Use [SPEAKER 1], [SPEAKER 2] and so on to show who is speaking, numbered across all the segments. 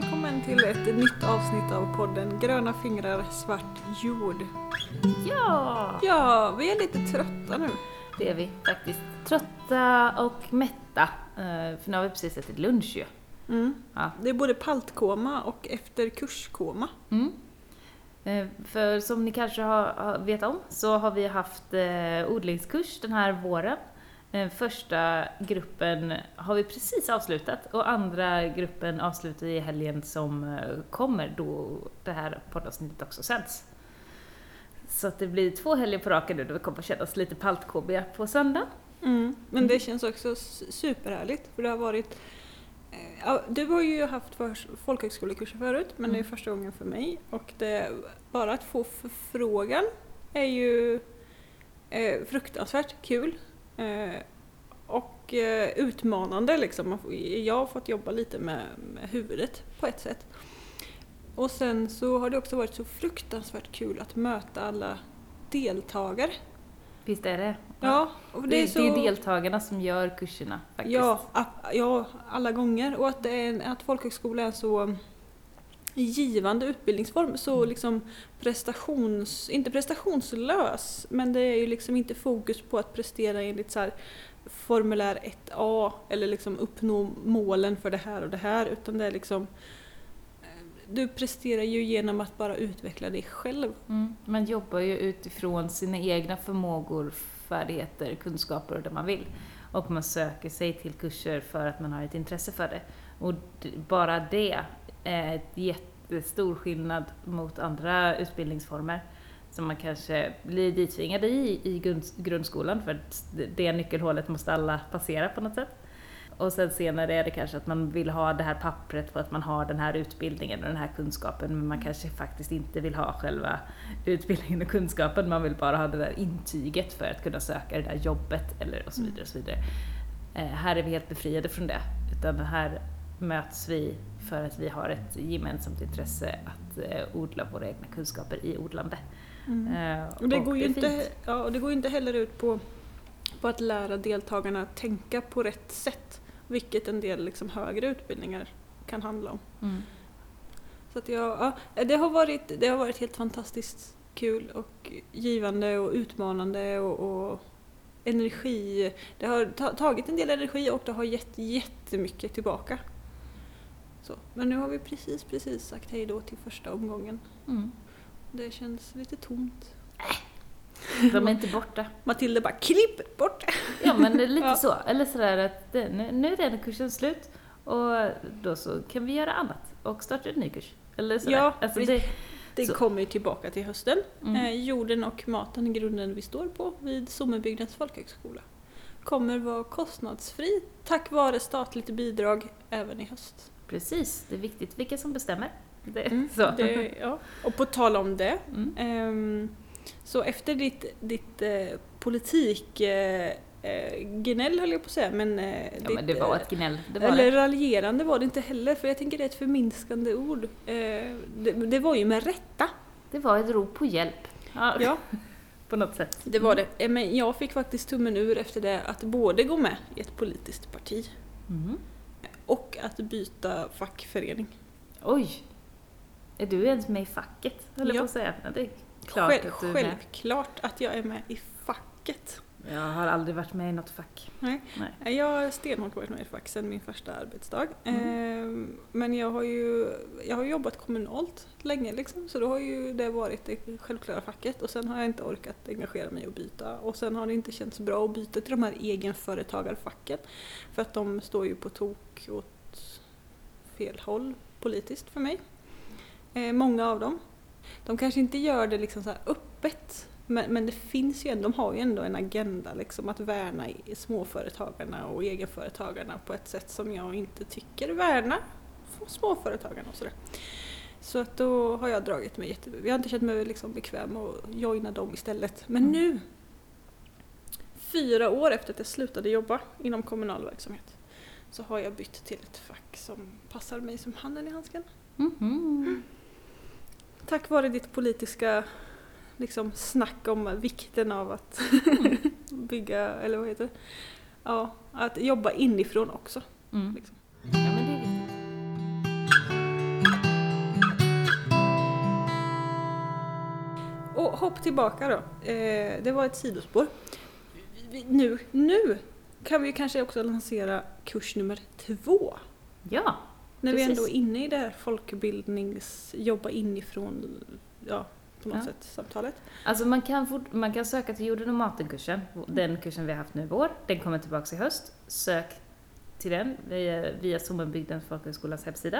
[SPEAKER 1] välkommen till ett nytt avsnitt av podden Gröna fingrar, svart jord.
[SPEAKER 2] Ja,
[SPEAKER 1] Ja, vi är lite trötta nu.
[SPEAKER 2] det är vi faktiskt. Trötta och mätta. eh, För nu har vi precis ätit lunch ju.
[SPEAKER 1] Mm.
[SPEAKER 2] Ja.
[SPEAKER 1] Det är både paltkoma och efter kurskoma.
[SPEAKER 2] Mm. Eh, För som ni kanske har, har- vet om så har vi haft eh, odlingskurs den här våren. Eh, Första gruppen har vi precis avslutat och andra gruppen avslutar i helgen som eh, kommer då det här poddavsnittet också sänds. Så att det blir två helger på raken nu då vi kommer att känna oss lite paltkobiga på söndag.
[SPEAKER 1] Mm. Men det känns också superhärligt för det har varit eh, Ja, du har ju haft för- folkhögskolekurser förut men det är
[SPEAKER 2] Mm.
[SPEAKER 1] första gången för mig och det, bara att få förfrågan är ju eh, fruktansvärt kul och eh, utmanande liksom. Jag har fått jobba lite med, med huvudet på ett sätt. Och sen så har det också varit så fruktansvärt kul att möta alla deltagare.
[SPEAKER 2] Visst är det?
[SPEAKER 1] Ja, och
[SPEAKER 2] Det,
[SPEAKER 1] det är så...
[SPEAKER 2] det är deltagarna som gör kurserna faktiskt.
[SPEAKER 1] Ja, ja, alla gånger. Och att, är, att folkhögskola är så givande utbildningsform. Så
[SPEAKER 2] Mm.
[SPEAKER 1] liksom prestations... Inte prestationslös, men det är ju liksom inte fokus på att prestera enligt så här formulär 1A eller liksom uppnå målen för det här och det här. Utan det är liksom... eh, Du presterar ju genom att bara utveckla dig själv.
[SPEAKER 2] Mm. Man jobbar ju utifrån sina egna förmågor, färdigheter, kunskaper och det man vill. Och man söker sig till kurser för att man har ett intresse för det. Och bara det ett jättestor skillnad mot andra utbildningsformer som man kanske blir dittvingade i i grund- grundskolan för att det nyckelhålet måste alla passera på något sätt. Och sen senare är det kanske att man vill ha det här pappret för att man har den här utbildningen och den här kunskapen men man kanske faktiskt inte vill ha själva utbildningen och kunskapen, man vill bara ha det där intyget för att kunna söka det där jobbet eller och så vidare. Och så vidare. Eh, här är vi helt befriade från det, utan här möts vi för att vi har ett gemensamt intresse att eh, odla våra egna kunskaper i odlande. Eh,
[SPEAKER 1] Och det, går ju inte, ja, och det går inte heller ut på, på att lära deltagarna att tänka på rätt sätt. Vilket en del liksom högre utbildningar kan handla om.
[SPEAKER 2] Mm.
[SPEAKER 1] Så att jag, ja, det, har varit, det har varit helt fantastiskt kul och givande och utmanande och, och energi. Det har ta, tagit en del energi och det har gett jättemycket tillbaka. Så. Men nu har vi precis, precis sagt hej då till första omgången.
[SPEAKER 2] Mm.
[SPEAKER 1] Det känns lite tomt.
[SPEAKER 2] De är inte borta.
[SPEAKER 1] Matilda bara klipp bort!
[SPEAKER 2] Ja men det är lite
[SPEAKER 1] Ja.
[SPEAKER 2] så. Eller sådär att det, nu, nu är redan kursen slut och då så kan vi göra annat och starta en ny kurs. Eller sådär.
[SPEAKER 1] Ja,
[SPEAKER 2] alltså det,
[SPEAKER 1] Det kommer ju tillbaka till hösten.
[SPEAKER 2] mm.
[SPEAKER 1] Eh, jorden och maten grunden vi står på vid Sommerbygdens folkhögskola. Kommer vara kostnadsfri tack vare statligt bidrag även i höst.
[SPEAKER 2] Precis, det är viktigt vilka som bestämmer. Det,
[SPEAKER 1] Mm,
[SPEAKER 2] så.
[SPEAKER 1] Det, ja. Och på tal om det,
[SPEAKER 2] Mm.
[SPEAKER 1] ehm, så efter ditt, ditt eh, politik eh, eh, gnäll höll jag på att säga, men, eh,
[SPEAKER 2] Ja
[SPEAKER 1] ditt,
[SPEAKER 2] men det var
[SPEAKER 1] eh,
[SPEAKER 2] ett gnäll. Det var
[SPEAKER 1] eller
[SPEAKER 2] det.
[SPEAKER 1] raljerande var det inte heller, för jag tänker det är ett förminskande ord. Eh, det, det var ju med rätta.
[SPEAKER 2] det var ett rop på hjälp. Ja,
[SPEAKER 1] Ja,
[SPEAKER 2] På något sätt.
[SPEAKER 1] det var det. Eh, Men jag fick faktiskt tummen ur efter det att både gå med i ett politiskt parti
[SPEAKER 2] Mm.
[SPEAKER 1] Och att byta fackförening.
[SPEAKER 2] Oj! Är du ens med i facket? Höll jag
[SPEAKER 1] Ja.
[SPEAKER 2] på att säga. Ja, det är klart
[SPEAKER 1] Själv,
[SPEAKER 2] att du är med.
[SPEAKER 1] självklart att jag är med i facket.
[SPEAKER 2] Jag har aldrig varit med i något fack.
[SPEAKER 1] Nej.
[SPEAKER 2] Nej.
[SPEAKER 1] Jag har stenhårt varit med i fack sedan min första arbetsdag.
[SPEAKER 2] Mm.
[SPEAKER 1] Ehm, Men jag har ju jag har jobbat kommunalt länge liksom, så då har ju det varit det självklara facket och sen har jag inte orkat engagera mig och byta och sen har det inte känts bra att byta till de här egenföretagarfacken för att de står ju på tok åt fel håll politiskt för mig. Eh, många av dem. De kanske inte gör det liksom så här öppet men, men det finns ju ändå, de har ju ändå en agenda liksom att värna småföretagarna och egenföretagarna på ett sätt som jag inte tycker värnar småföretagarna och sådär. Så att då har jag dragit mig jätte... Jag har inte känt mig liksom bekväm att joina dem istället. Men
[SPEAKER 2] Mm.
[SPEAKER 1] nu, fyra år efter att jag slutade jobba inom kommunal verksamhet, så har jag bytt till ett fack som passar mig som handen i handsken.
[SPEAKER 2] Mhm.
[SPEAKER 1] Tack vare ditt politiska liksom snack om vikten av att bygga, eller vad heter det? Ja, att jobba inifrån också.
[SPEAKER 2] Mm.
[SPEAKER 1] Liksom.
[SPEAKER 2] Ja, men det är.
[SPEAKER 1] Och hopp tillbaka då. Eh, det var ett sidospår. Nu, nu kan vi kanske också lansera kurs nummer två.
[SPEAKER 2] Ja,
[SPEAKER 1] När
[SPEAKER 2] precis.
[SPEAKER 1] vi ändå är inne i det här folkbildnings, jobba inifrån, ja, på något
[SPEAKER 2] Ja.
[SPEAKER 1] sätt, samtalet.
[SPEAKER 2] alltså man kan, fort, man kan söka till jorden och maten-kursen, den kursen vi har haft nu i vår. Den kommer tillbaks i höst. Sök till den via, via Sommenbygdens folkhögskolas hemsida.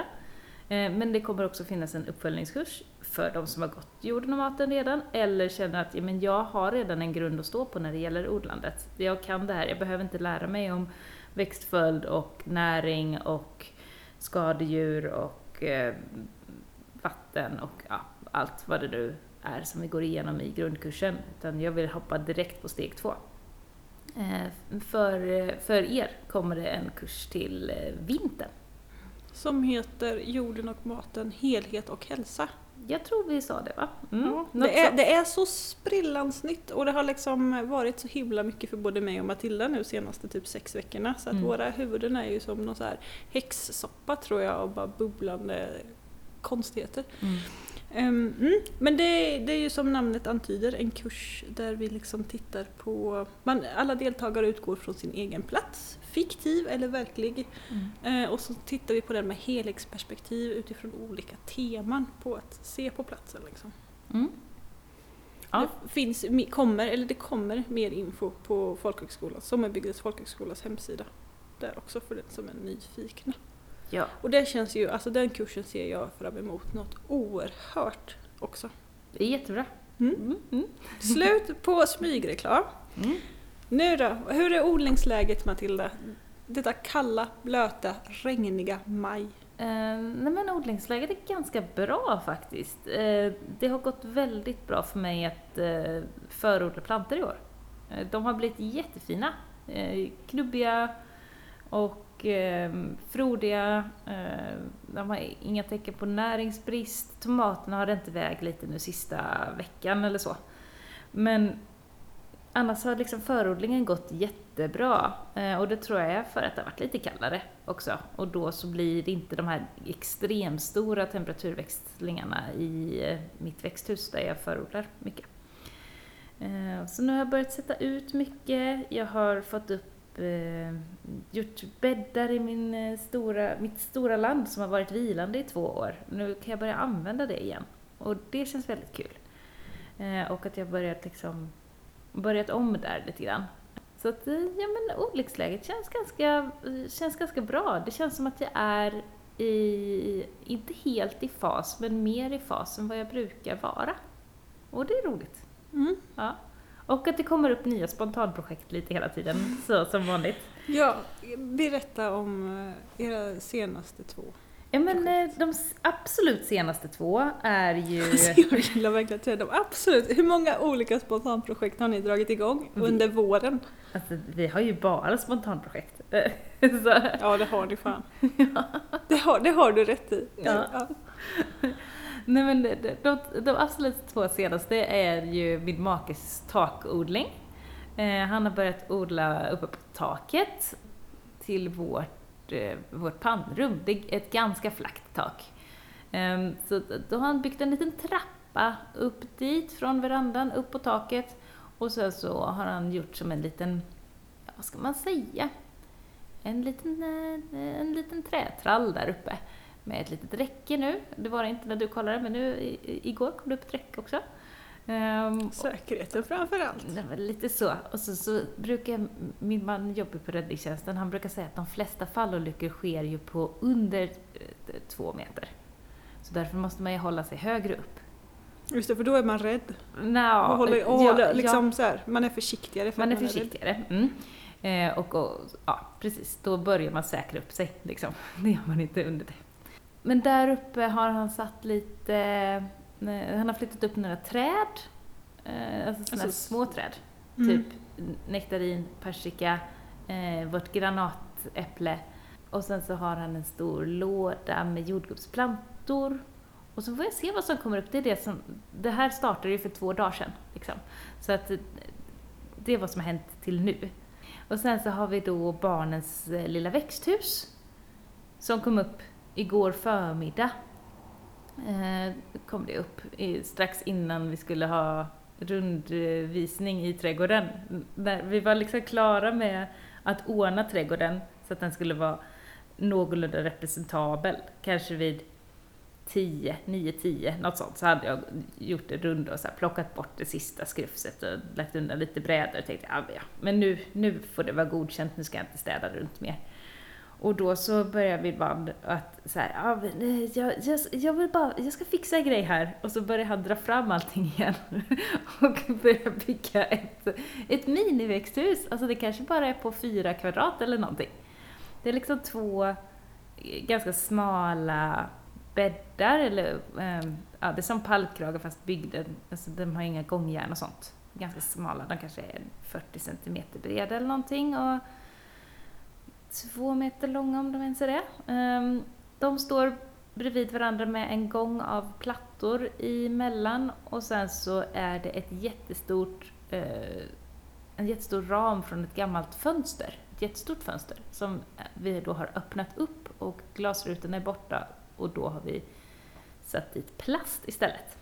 [SPEAKER 2] Eh, Men det kommer också finnas en uppföljningskurs för de som har gått jorden och maten redan, eller känner att ja, men jag har redan en grund att stå på när det gäller odlandet. Jag kan det här, jag behöver inte lära mig om växtföljd och näring och skadedjur och eh, vatten och ja, allt vad det nu är som vi går igenom i grundkursen. Utan jag vill hoppa direkt på steg två. Eh, för, för er kommer det en kurs till eh, vintern.
[SPEAKER 1] Som heter Jorden och maten, helhet och hälsa.
[SPEAKER 2] Jag tror vi sa det va? Mm,
[SPEAKER 1] Ja, det, är, det är så sprillans nytt och det har liksom varit så himla mycket för både mig och Matilda nu senaste typ sex veckorna. Så att
[SPEAKER 2] Mm.
[SPEAKER 1] våra huvuden är ju som någon så här häxsoppa tror jag och bara bubblande konstigheter.
[SPEAKER 2] Mm.
[SPEAKER 1] Ehm, mm. Men det, det är ju som namnet antyder en kurs där vi liksom tittar på, man, alla deltagare utgår från sin egen plats, fiktiv eller verklig.
[SPEAKER 2] Mm.
[SPEAKER 1] Eh, och så tittar vi på den med helhetsperspektiv utifrån olika teman på att se på platsen. Liksom.
[SPEAKER 2] Mm. Ja.
[SPEAKER 1] Det, finns, kommer, eller det kommer mer info på folkhögskolan, Sommarbygdens folkhögskolas hemsida. Där också för den som är nyfikna.
[SPEAKER 2] Ja.
[SPEAKER 1] Och det känns ju, alltså den kursen ser jag fram emot något oerhört också.
[SPEAKER 2] Det är jättebra.
[SPEAKER 1] Mm.
[SPEAKER 2] Mm. Mm.
[SPEAKER 1] Slut på smygreklam.
[SPEAKER 2] Mm.
[SPEAKER 1] Nu då, hur är odlingsläget Matilda? Detta kalla, blöta, regniga maj.
[SPEAKER 2] Eh, nej men odlingsläget är ganska bra faktiskt. Eh, det har gått väldigt bra för mig att eh, förodla plantor i år. Eh, de har blivit jättefina. Eh, knubbiga och eh, frodiga. Eh, de har inga tecken på näringsbrist. Tomaterna har det inte vägt lite nu sista veckan eller så. Men annars har liksom förodlingen gått jättebra. Eh, och det tror jag är för att det har varit lite kallare också. Och då så blir det inte de här extremstora temperaturväxlingarna i eh, mitt växthus där jag förodlar mycket. Eh, så nu har jag börjat sätta ut mycket. Jag har fått upp eh, gjort bäddar i min eh, stora, mitt stora land som har varit vilande i två år. Nu kan jag börja använda det igen. Och det känns väldigt kul. Eh, och att jag börjat liksom börjat om där lite grann. Så att, eh, ja men odlingsläget känns ganska, känns ganska bra. Det känns som att jag är i, inte helt i fas, men mer i fas än vad jag brukar vara. Och det är roligt.
[SPEAKER 1] Mm.
[SPEAKER 2] Ja. Och att det kommer upp nya spontanprojekt lite hela tiden, så som vanligt.
[SPEAKER 1] Ja, berätta om eh, era senaste två.
[SPEAKER 2] Ja men eh, de absolut senaste två är ju...
[SPEAKER 1] Jag gillar verkligen att säga dem. Absolut. Hur många olika spontanprojekt har ni dragit igång under våren?
[SPEAKER 2] Alltså, vi har ju bara spontanprojekt. så,
[SPEAKER 1] Ja, det har ni fan. Det, har, det har du rätt i.
[SPEAKER 2] Ja. Nej men de, de, de absolut två senaste är ju min makes takodling. Eh, han har börjat odla uppe på taket till vårt, Eh, vårt pannrum. Det är ett ganska flackt tak. Ehm, så då har han byggt en liten trappa upp dit från verandan, upp på taket. Och sen så har han gjort som en liten, ja, vad ska man säga? En liten, eh, en liten trätrall där uppe med ett litet räcke nu. Det var det inte när du kollade, men nu igår kom det upp ett räcke också. Ehm,
[SPEAKER 1] Säkerheten framför allt.
[SPEAKER 2] lite så. Och så, så brukar min man jobbar på räddningstjänsten, han brukar säga att de flesta fallolyckor sker ju på under eh, två meter. Så därför måste man ju hålla sig högre upp.
[SPEAKER 1] Just det, för då är man rädd.
[SPEAKER 2] Nå,
[SPEAKER 1] och håller, och
[SPEAKER 2] ja,
[SPEAKER 1] håller,
[SPEAKER 2] ja.
[SPEAKER 1] liksom så här, man är försiktigare för
[SPEAKER 2] Man är försiktigare. Mm. Eh, och, och, ja, precis. Då börjar man säkra upp sig. Liksom. Det gör man inte under det. Men där uppe har han satt lite... Han har flyttat upp några träd. Eh, alltså här
[SPEAKER 1] Alltså,
[SPEAKER 2] små träd.
[SPEAKER 1] Mm.
[SPEAKER 2] Typ nektarin, persika, eh, vårt granatäpple. Och sen så har han en stor låda med jordgubbsplantor. Och så får jag se vad som kommer upp. Det, är det, som, det här startade ju för två dagar sedan. Liksom. Så att eh, det är vad som har hänt till nu. Och sen så har vi då barnens eh, lilla växthus som kom upp igår förmiddag eh, kom det upp i, strax innan vi skulle ha rundvisning i trädgården. Där vi var liksom klara med att ordna trädgården så att den skulle vara någorlunda representabel, kanske vid 10, 9, 10, något sånt, så hade jag gjort det runda och så här, plockat bort det sista skrufset och lagt undan lite brädor och tänkte ja, ja, men nu, nu får det vara godkänt, nu ska jag inte städa runt mer. Och då så börjar vi band att så här, ah, ja, eh, jag, jag, jag, vill bara, jag ska fixa en grej här. Och så börjar han dra fram allting igen och börjar bygga ett, ett miniväxthus. Alltså det kanske bara är på fyra kvadrat eller någonting. Det är liksom två eh, ganska smala bäddar, eller eh, ja, det är som pallkragar fast byggda, alltså de har inga gångjärn och sånt. Ganska smala, de kanske är 40 cm breda eller någonting. Och, två meter långa om de ens är det. Ehm, de står bredvid varandra med en gång av plattor emellan och sen så är det ett jättestort, eh, en jättestor ram från ett gammalt fönster. Ett jättestort fönster som vi då har öppnat upp och glasrutorna är borta och då har vi satt dit plast istället.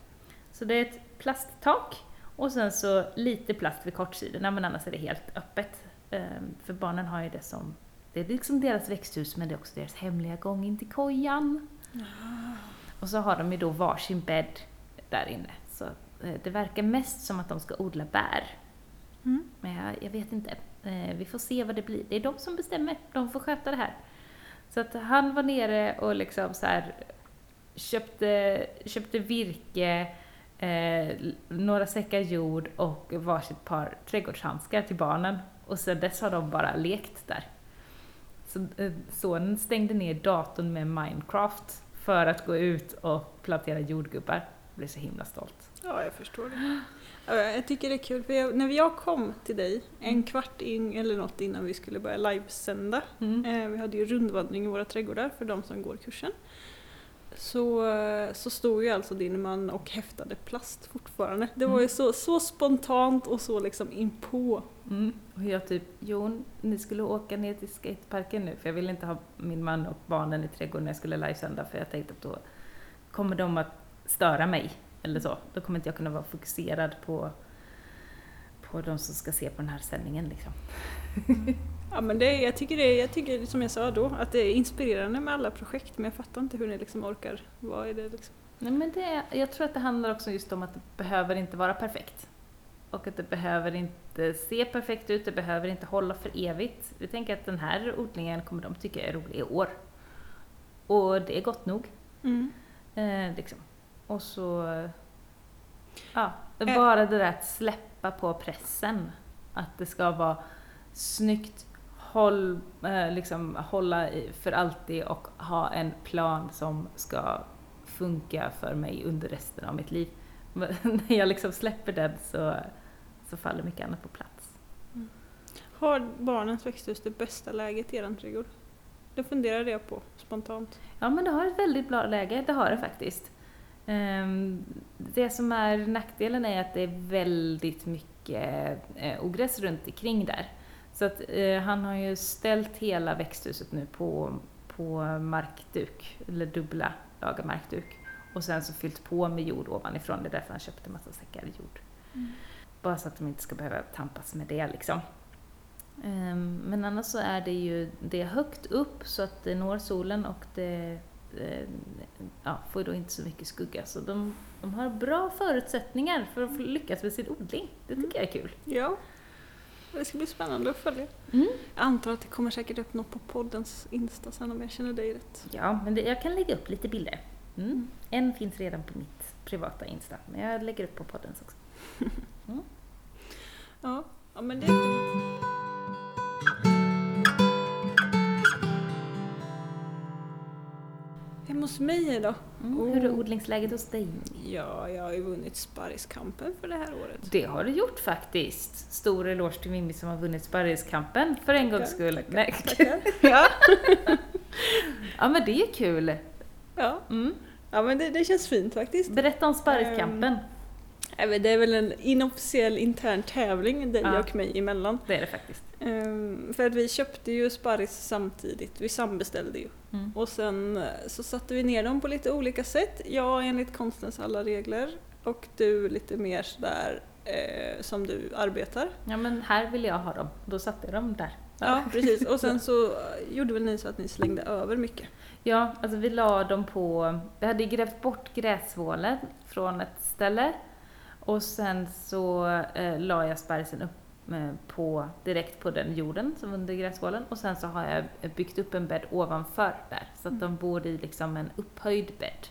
[SPEAKER 2] Så det är ett plasttak och sen så lite plast vid kortsidorna men annars är det helt öppet. Ehm, för barnen har ju det som det är liksom deras växthus men det är också deras hemliga gång in till kojan. Mm. Och så har de ju då varsin bädd där inne. Så eh, det verkar mest som att de ska odla bär. Mm. Men jag, jag, vet inte. Eh, vi får se vad det blir. Det är de som bestämmer. De får sköta det här. Så att han var nere och liksom så här, köpte, köpte virke, eh, några säckar jord och varsitt par trädgårdshandskar till barnen. Och sen dess har de bara lekt där. Så eh, sonen stängde ner datorn med Minecraft för att gå ut och plantera jordgubbar. Jag blev så himla stolt.
[SPEAKER 1] Ja, jag förstår det. Jag tycker det är kul, för jag, när jag kom till dig en mm. kvart in eller något innan vi skulle börja livesända, mm. eh, vi hade ju rundvandring i våra trädgårdar för de som går kursen, så, så stod ju alltså din man och häftade plast fortfarande. Det var ju mm. så, så spontant och så liksom inpå.
[SPEAKER 2] Mm. Och jag typ, Jon, ni skulle åka ner till skateparken nu, för jag ville inte ha min man och barnen i trädgården när jag skulle livesända, för jag tänkte att då kommer de att störa mig, eller så. Då kommer inte jag kunna vara fokuserad på, på de som ska se på den här sändningen liksom.
[SPEAKER 1] Ja men det, jag, tycker det, jag tycker som jag sa då, att det är inspirerande med alla projekt men jag fattar inte hur ni liksom orkar. Vad är det liksom?
[SPEAKER 2] Nej men det, jag tror att det handlar också just om att det behöver inte vara perfekt. Och att det behöver inte se perfekt ut, det behöver inte hålla för evigt. Vi tänker att den här odlingen kommer de tycka är rolig i år. Och det är gott nog. Mm. Eh, liksom. Och så... Ja, bara det där att släppa på pressen. Att det ska vara snyggt, håll, eh, liksom, hålla i för alltid och ha en plan som ska funka för mig under resten av mitt liv. när jag liksom släpper den så, så faller mycket annat på plats. Mm.
[SPEAKER 1] Har barnens växthus det bästa läget i er trädgård? Det funderar jag på spontant.
[SPEAKER 2] Ja men det har ett väldigt bra läge, det har det faktiskt. Ehm, det som är nackdelen är att det är väldigt mycket eh, ogräs runt omkring där. Så att eh, han har ju ställt hela växthuset nu på, på markduk, eller dubbla lager markduk. Och sen så fyllt på med jord ovanifrån, det är därför han köpte massa säckar jord. Mm. Bara så att de inte ska behöva tampas med det liksom. Um, men annars så är det ju, det är högt upp så att det når solen och det ja, får då inte så mycket skugga. Så de, de har bra förutsättningar för att lyckas med sin odling. Det tycker mm. jag är kul.
[SPEAKER 1] Ja, det ska bli spännande att följa. Mm. Jag antar att det kommer säkert upp något på poddens Insta sen om jag känner dig rätt.
[SPEAKER 2] Ja, men det, jag kan lägga upp lite bilder. Mm. Mm. En finns redan på mitt privata Insta, men jag lägger upp på poddens också.
[SPEAKER 1] Mm. ja, ja, men det hos mig då?
[SPEAKER 2] Mm, oh. Hur är odlingsläget hos dig?
[SPEAKER 1] Ja, jag har ju vunnit Sparriskampen för det här året.
[SPEAKER 2] Det har du gjort faktiskt. Stor eloge till Mimmi som har vunnit Sparriskampen för en gångs skull. Tackar, tackar. ja. ja, men det är kul.
[SPEAKER 1] Ja, mm. ja men det, det känns fint faktiskt.
[SPEAKER 2] Berätta om Sparriskampen. Um,
[SPEAKER 1] Nej, men Det är väl en inofficiell intern tävling dig
[SPEAKER 2] Ja.
[SPEAKER 1] och mig emellan.
[SPEAKER 2] Det är det faktiskt.
[SPEAKER 1] Ehm, för att vi köpte ju sparris samtidigt, vi sambeställde ju.
[SPEAKER 2] Mm.
[SPEAKER 1] Och sen eh, så satte vi ner dem på lite olika sätt. Jag enligt konstens alla regler och du lite mer sådär eh, som du arbetar.
[SPEAKER 2] Ja men här vill jag ha dem, då satte jag dem där.
[SPEAKER 1] Ja, precis. Och sen så eh, gjorde väl ni så att ni slängde över mycket.
[SPEAKER 2] Ja, alltså vi la dem på, vi hade grävt bort gräsvålen från ett ställe och sen så eh, la jag sparrisen upp eh, på, direkt på den jorden som under gräsvålen och sen så har jag byggt upp en bädd ovanför där så att de bor i liksom en upphöjd bädd.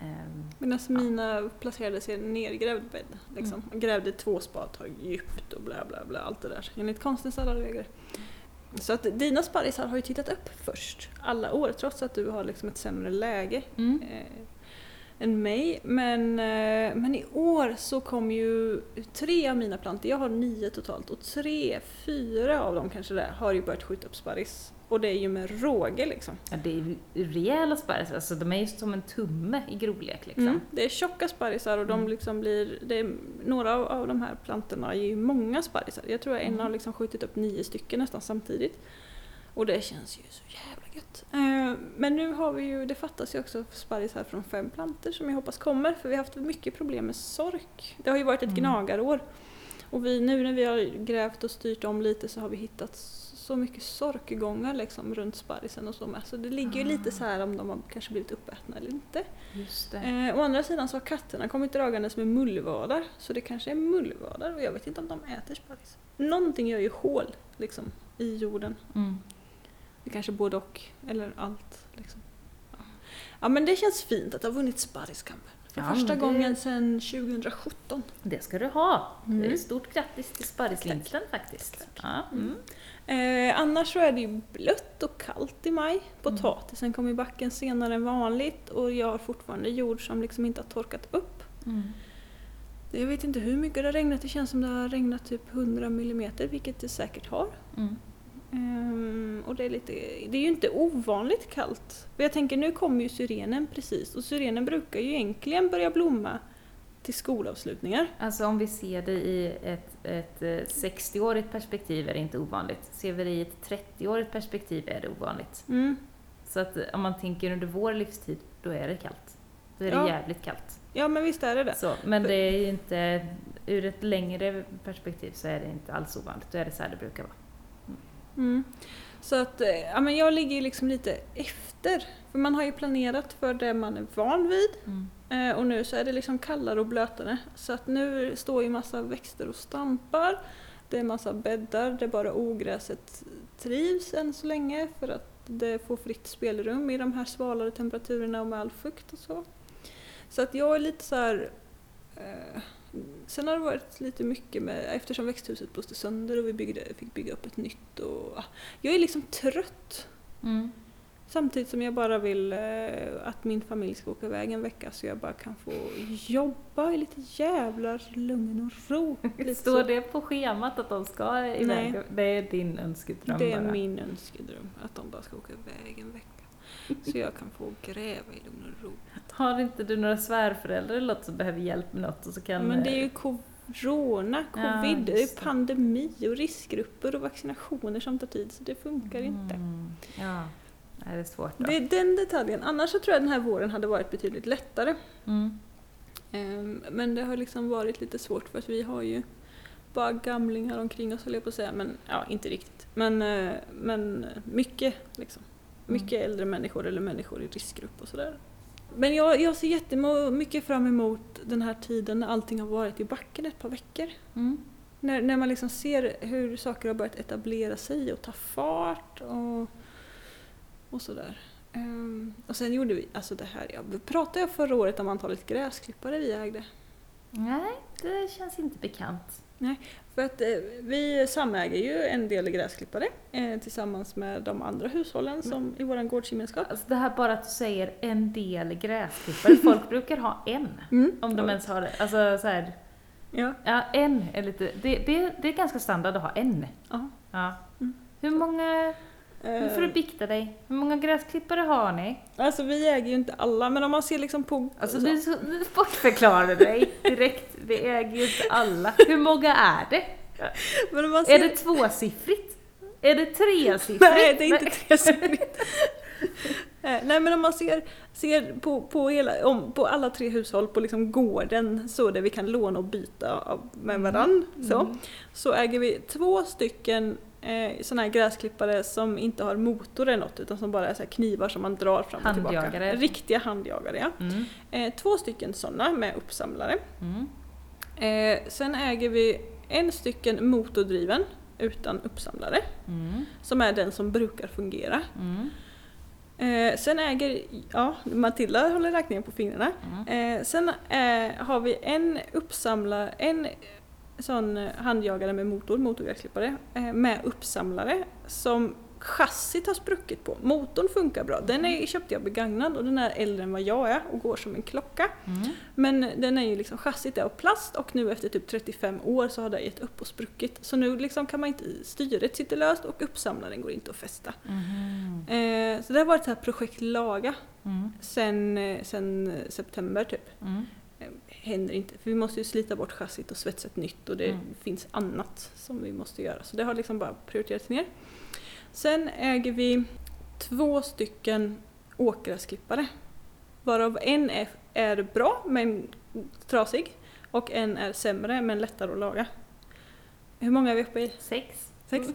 [SPEAKER 2] Ehm,
[SPEAKER 1] Medan mina placerades i en nergrävd bädd. Liksom.
[SPEAKER 2] Mm.
[SPEAKER 1] Grävde två spadtag djupt och bla bla bla, allt det där. Enligt konstens alla regler. Så att dina sparrisar har ju tittat upp först alla år trots att du har liksom ett sämre läge
[SPEAKER 2] mm.
[SPEAKER 1] eh, än mig. Men, eh, men i år så kom ju tre av mina plantor, jag har nio totalt, och tre, fyra av dem kanske det har ju börjat skjuta upp sparris. Och det är ju med råge liksom.
[SPEAKER 2] Ja, det är ju rejäla sparrisar, alltså de är ju som en tumme i grovlek liksom.
[SPEAKER 1] Mm. Det är tjocka sparrisar och de
[SPEAKER 2] Mm.
[SPEAKER 1] liksom blir, det är, några av, av de här plantorna ger ju många sparrisar. Jag tror att en
[SPEAKER 2] Mm.
[SPEAKER 1] har liksom skjutit upp nio stycken nästan samtidigt. Och det känns ju så jävla gött. Eh, men nu har vi ju, det fattas ju också sparrisar från fem plantor som jag hoppas kommer för vi har haft mycket problem med sork. Det har ju varit ett
[SPEAKER 2] Mm.
[SPEAKER 1] gnagarår. Och vi, nu när vi har grävt och styrt om lite så har vi hittat så mycket sorkgångar liksom runt sparrisen och så med. Så det ligger ju lite
[SPEAKER 2] Ah.
[SPEAKER 1] så här om de har kanske blivit uppätna eller inte.
[SPEAKER 2] Just det.
[SPEAKER 1] Eh, å andra sidan så har katterna kommit dragandes med mullvadar. Så det kanske är mullvadar och jag vet inte om de äter sparris. Någonting gör ju hål liksom, i jorden.
[SPEAKER 2] Mm.
[SPEAKER 1] Det kanske både och, eller allt. Liksom. Ja. ja men det känns fint att ha vunnit sparriskampen. För
[SPEAKER 2] Ja,
[SPEAKER 1] första
[SPEAKER 2] det-
[SPEAKER 1] gången sedan 2017.
[SPEAKER 2] Det ska du ha.
[SPEAKER 1] Mm.
[SPEAKER 2] Det är Stort grattis till sparrisvinsten faktiskt. Ja, mm.
[SPEAKER 1] Eh, annars så är det ju blött och kallt i maj. Potatisen kom i backen senare än vanligt och jag har fortfarande jord som liksom inte har torkat upp.
[SPEAKER 2] Mm.
[SPEAKER 1] Jag vet inte hur mycket det har regnat, det känns som det har regnat typ 100 millimeter, vilket det säkert har.
[SPEAKER 2] Mm.
[SPEAKER 1] Och det är, lite, det är ju inte ovanligt kallt. Jag tänker nu kommer ju syrenen precis och syrenen brukar ju egentligen börja blomma till skolavslutningar.
[SPEAKER 2] Alltså om vi ser det i ett, ett eh, 60-årigt perspektiv är det inte ovanligt. Ser vi det i ett 30-årigt perspektiv är det ovanligt.
[SPEAKER 1] Mm.
[SPEAKER 2] Så att eh, om man tänker under vår livstid, då är det kallt. Då är det
[SPEAKER 1] Ja.
[SPEAKER 2] jävligt kallt.
[SPEAKER 1] Ja men visst är det det.
[SPEAKER 2] Så, men det är ju inte, ur ett längre perspektiv så är det inte alls ovanligt. Då är det så här det brukar vara.
[SPEAKER 1] Mm. Så att eh, ja, men jag ligger ju liksom lite efter. För man har ju planerat för det man är van vid. Eh, och nu så är det liksom kallare och blötare. Så att nu står ju massa växter och stampar. Det är massa bäddar, det är bara ogräset trivs än så länge för att det får fritt spelrum i de här svalare temperaturerna och med all fukt och så. Så att jag är lite så här... Eh, sen har det varit lite mycket med, eftersom växthuset blåste sönder och vi byggde, fick bygga upp ett nytt och... ah, Jag är liksom trött.
[SPEAKER 2] Mm.
[SPEAKER 1] Samtidigt som jag bara vill eh, att min familj ska åka iväg en vecka så jag bara kan få jobba i lite jävlar lugn och ro. Lite
[SPEAKER 2] Står
[SPEAKER 1] så.
[SPEAKER 2] det på schemat att de ska iväg?
[SPEAKER 1] Nej.
[SPEAKER 2] Det är din önskedröm
[SPEAKER 1] Det är
[SPEAKER 2] bara.
[SPEAKER 1] min önskedröm, att de bara ska åka iväg en vecka. Så jag kan få gräva i lugn och ro.
[SPEAKER 2] Har inte du några svärföräldrar eller något som behöver hjälp med något? Och så kan,
[SPEAKER 1] Men det är ju corona,
[SPEAKER 2] Ja,
[SPEAKER 1] covid, det är pandemi och riskgrupper och vaccinationer som tar tid så det funkar inte.
[SPEAKER 2] Mm. Ja, Nej, det är svårt då.
[SPEAKER 1] Det är den detaljen. Annars så tror jag den här våren hade varit betydligt lättare.
[SPEAKER 2] Mm.
[SPEAKER 1] Ehm, Men det har liksom varit lite svårt för att vi har ju bara gamlingar omkring oss höll jag på att säga, men ja, inte riktigt. Men, eh, men mycket liksom. Mycket äldre människor eller människor i riskgrupp och sådär. Men jag, jag ser jättemycket fram emot den här tiden när allting har varit i backen ett par veckor.
[SPEAKER 2] Mm.
[SPEAKER 1] När, när man liksom ser hur saker har börjat etablera sig och ta fart och, och sådär. Ehm, och sen gjorde vi, alltså det här, jag pratade jag förra året om antalet gräsklippare vi ägde?
[SPEAKER 2] Nej, det känns inte bekant.
[SPEAKER 1] För att eh, vi samäger ju en del gräsklippare eh, tillsammans med de andra hushållen som i vår gårdsgemenskap.
[SPEAKER 2] Alltså det här bara att du säger en del gräsklippare. Folk brukar ha en.
[SPEAKER 1] Mm.
[SPEAKER 2] Om de ens har det. Alltså så här,
[SPEAKER 1] Ja.
[SPEAKER 2] ja en är lite, det, det, det är ganska standard att ha en.
[SPEAKER 1] Ja. Mm.
[SPEAKER 2] Hur många Nu får du bikta dig. Hur många gräsklippare har ni?
[SPEAKER 1] Alltså vi äger ju inte alla, men om man ser liksom på...
[SPEAKER 2] Alltså du, så- du bortförklarar dig direkt. Vi äger ju inte alla. Hur många är det?
[SPEAKER 1] ser,
[SPEAKER 2] Är det tvåsiffrigt? Är det tresiffrigt?
[SPEAKER 1] Nej, det är inte tresiffrigt. Eh, Nej men om man ser, ser på, på, hela, om, på alla tre hushåll på liksom gården så där vi kan låna och byta med varann så,
[SPEAKER 2] Mm.
[SPEAKER 1] så äger vi två stycken eh, sådana här gräsklippare som inte har motor eller något utan som bara är så här knivar som man drar fram och tillbaka.
[SPEAKER 2] Handjagare.
[SPEAKER 1] Riktiga handjagare ja.
[SPEAKER 2] Mm.
[SPEAKER 1] Eh, två stycken sådana med uppsamlare.
[SPEAKER 2] Mm.
[SPEAKER 1] Eh, sen äger vi en stycken motordriven utan uppsamlare
[SPEAKER 2] Mm.
[SPEAKER 1] som är den som brukar fungera.
[SPEAKER 2] Mm.
[SPEAKER 1] Eh, sen äger, ja Matilda håller räkningen på fingrarna.
[SPEAKER 2] Mm.
[SPEAKER 1] Eh, sen eh, har vi en uppsamlare, en sån handjagare med motor, motorgräsklippare, eh, med uppsamlare som chassit har spruckit på. Motorn funkar bra. Den är, köpte jag begagnad och den är äldre än vad jag är och går som en klocka.
[SPEAKER 2] Mm.
[SPEAKER 1] Men den är ju liksom chassit är av plast och nu efter typ 35 år så har det gett upp och spruckit. Så nu liksom kan man inte, styret sitter löst och uppsamlaren går inte att fästa.
[SPEAKER 2] Mhm.
[SPEAKER 1] Eh, så det har varit ett projekt Laga
[SPEAKER 2] Mm.
[SPEAKER 1] sen, eh, sen eh, september typ.
[SPEAKER 2] Mm.
[SPEAKER 1] Händer inte, för vi måste ju slita bort chassit och svetsa ett nytt och det
[SPEAKER 2] Mm.
[SPEAKER 1] finns annat som vi måste göra. Så det har liksom bara prioriterats ner. Sen äger vi två stycken åkgräsklippare. Varav en är, är bra men trasig och en är sämre men lättare att laga. Hur många är vi uppe i?
[SPEAKER 2] Sex.
[SPEAKER 1] Sex?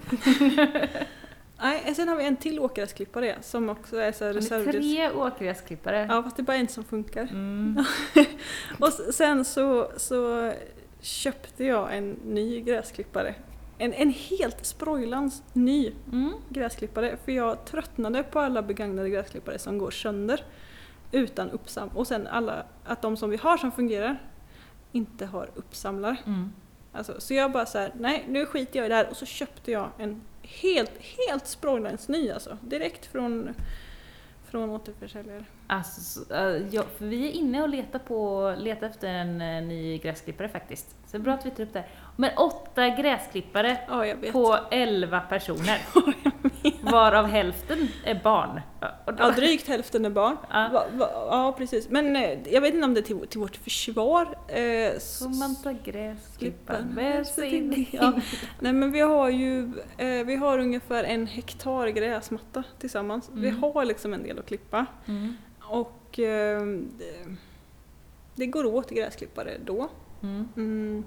[SPEAKER 1] Nej, sen har vi en till åkgräsklippare som också är så reservdels.
[SPEAKER 2] tre åkgräsklippare?
[SPEAKER 1] Ja, fast det är bara en som funkar.
[SPEAKER 2] Mm.
[SPEAKER 1] Och sen så, så köpte jag en ny gräsklippare. En, en helt sprojlans ny
[SPEAKER 2] Mm.
[SPEAKER 1] gräsklippare. För jag tröttnade på alla begagnade gräsklippare som går sönder utan uppsam. Och sen alla, att de som vi har som fungerar inte har uppsamlare.
[SPEAKER 2] Mm.
[SPEAKER 1] Alltså, så jag bara så här, nej nu skiter jag i det här och så köpte jag en helt, helt sprojlans ny alltså. Direkt från, från återförsäljare.
[SPEAKER 2] Alltså, så, äh, ja, för vi är inne och letar, på, letar efter en eh, ny gräsklippare faktiskt. Så det är bra att vi tar upp det. här. Men åtta gräsklippare
[SPEAKER 1] Ja, jag vet.
[SPEAKER 2] på elva personer. Varav hälften är barn. Och då-
[SPEAKER 1] Ja, drygt hälften är barn.
[SPEAKER 2] Ja.
[SPEAKER 1] Va, va, ja, precis. Men eh, jag vet inte om det är till, till vårt försvar. Eh, s-
[SPEAKER 2] Får man ta gräsklipparen med sig
[SPEAKER 1] Ja. Nej men vi har ju eh, vi har ungefär en hektar gräsmatta tillsammans. Vi
[SPEAKER 2] Mm.
[SPEAKER 1] har liksom en del att klippa.
[SPEAKER 2] Mm.
[SPEAKER 1] Och eh, det, det går åt gräsklippare då.
[SPEAKER 2] Mm.
[SPEAKER 1] Mm.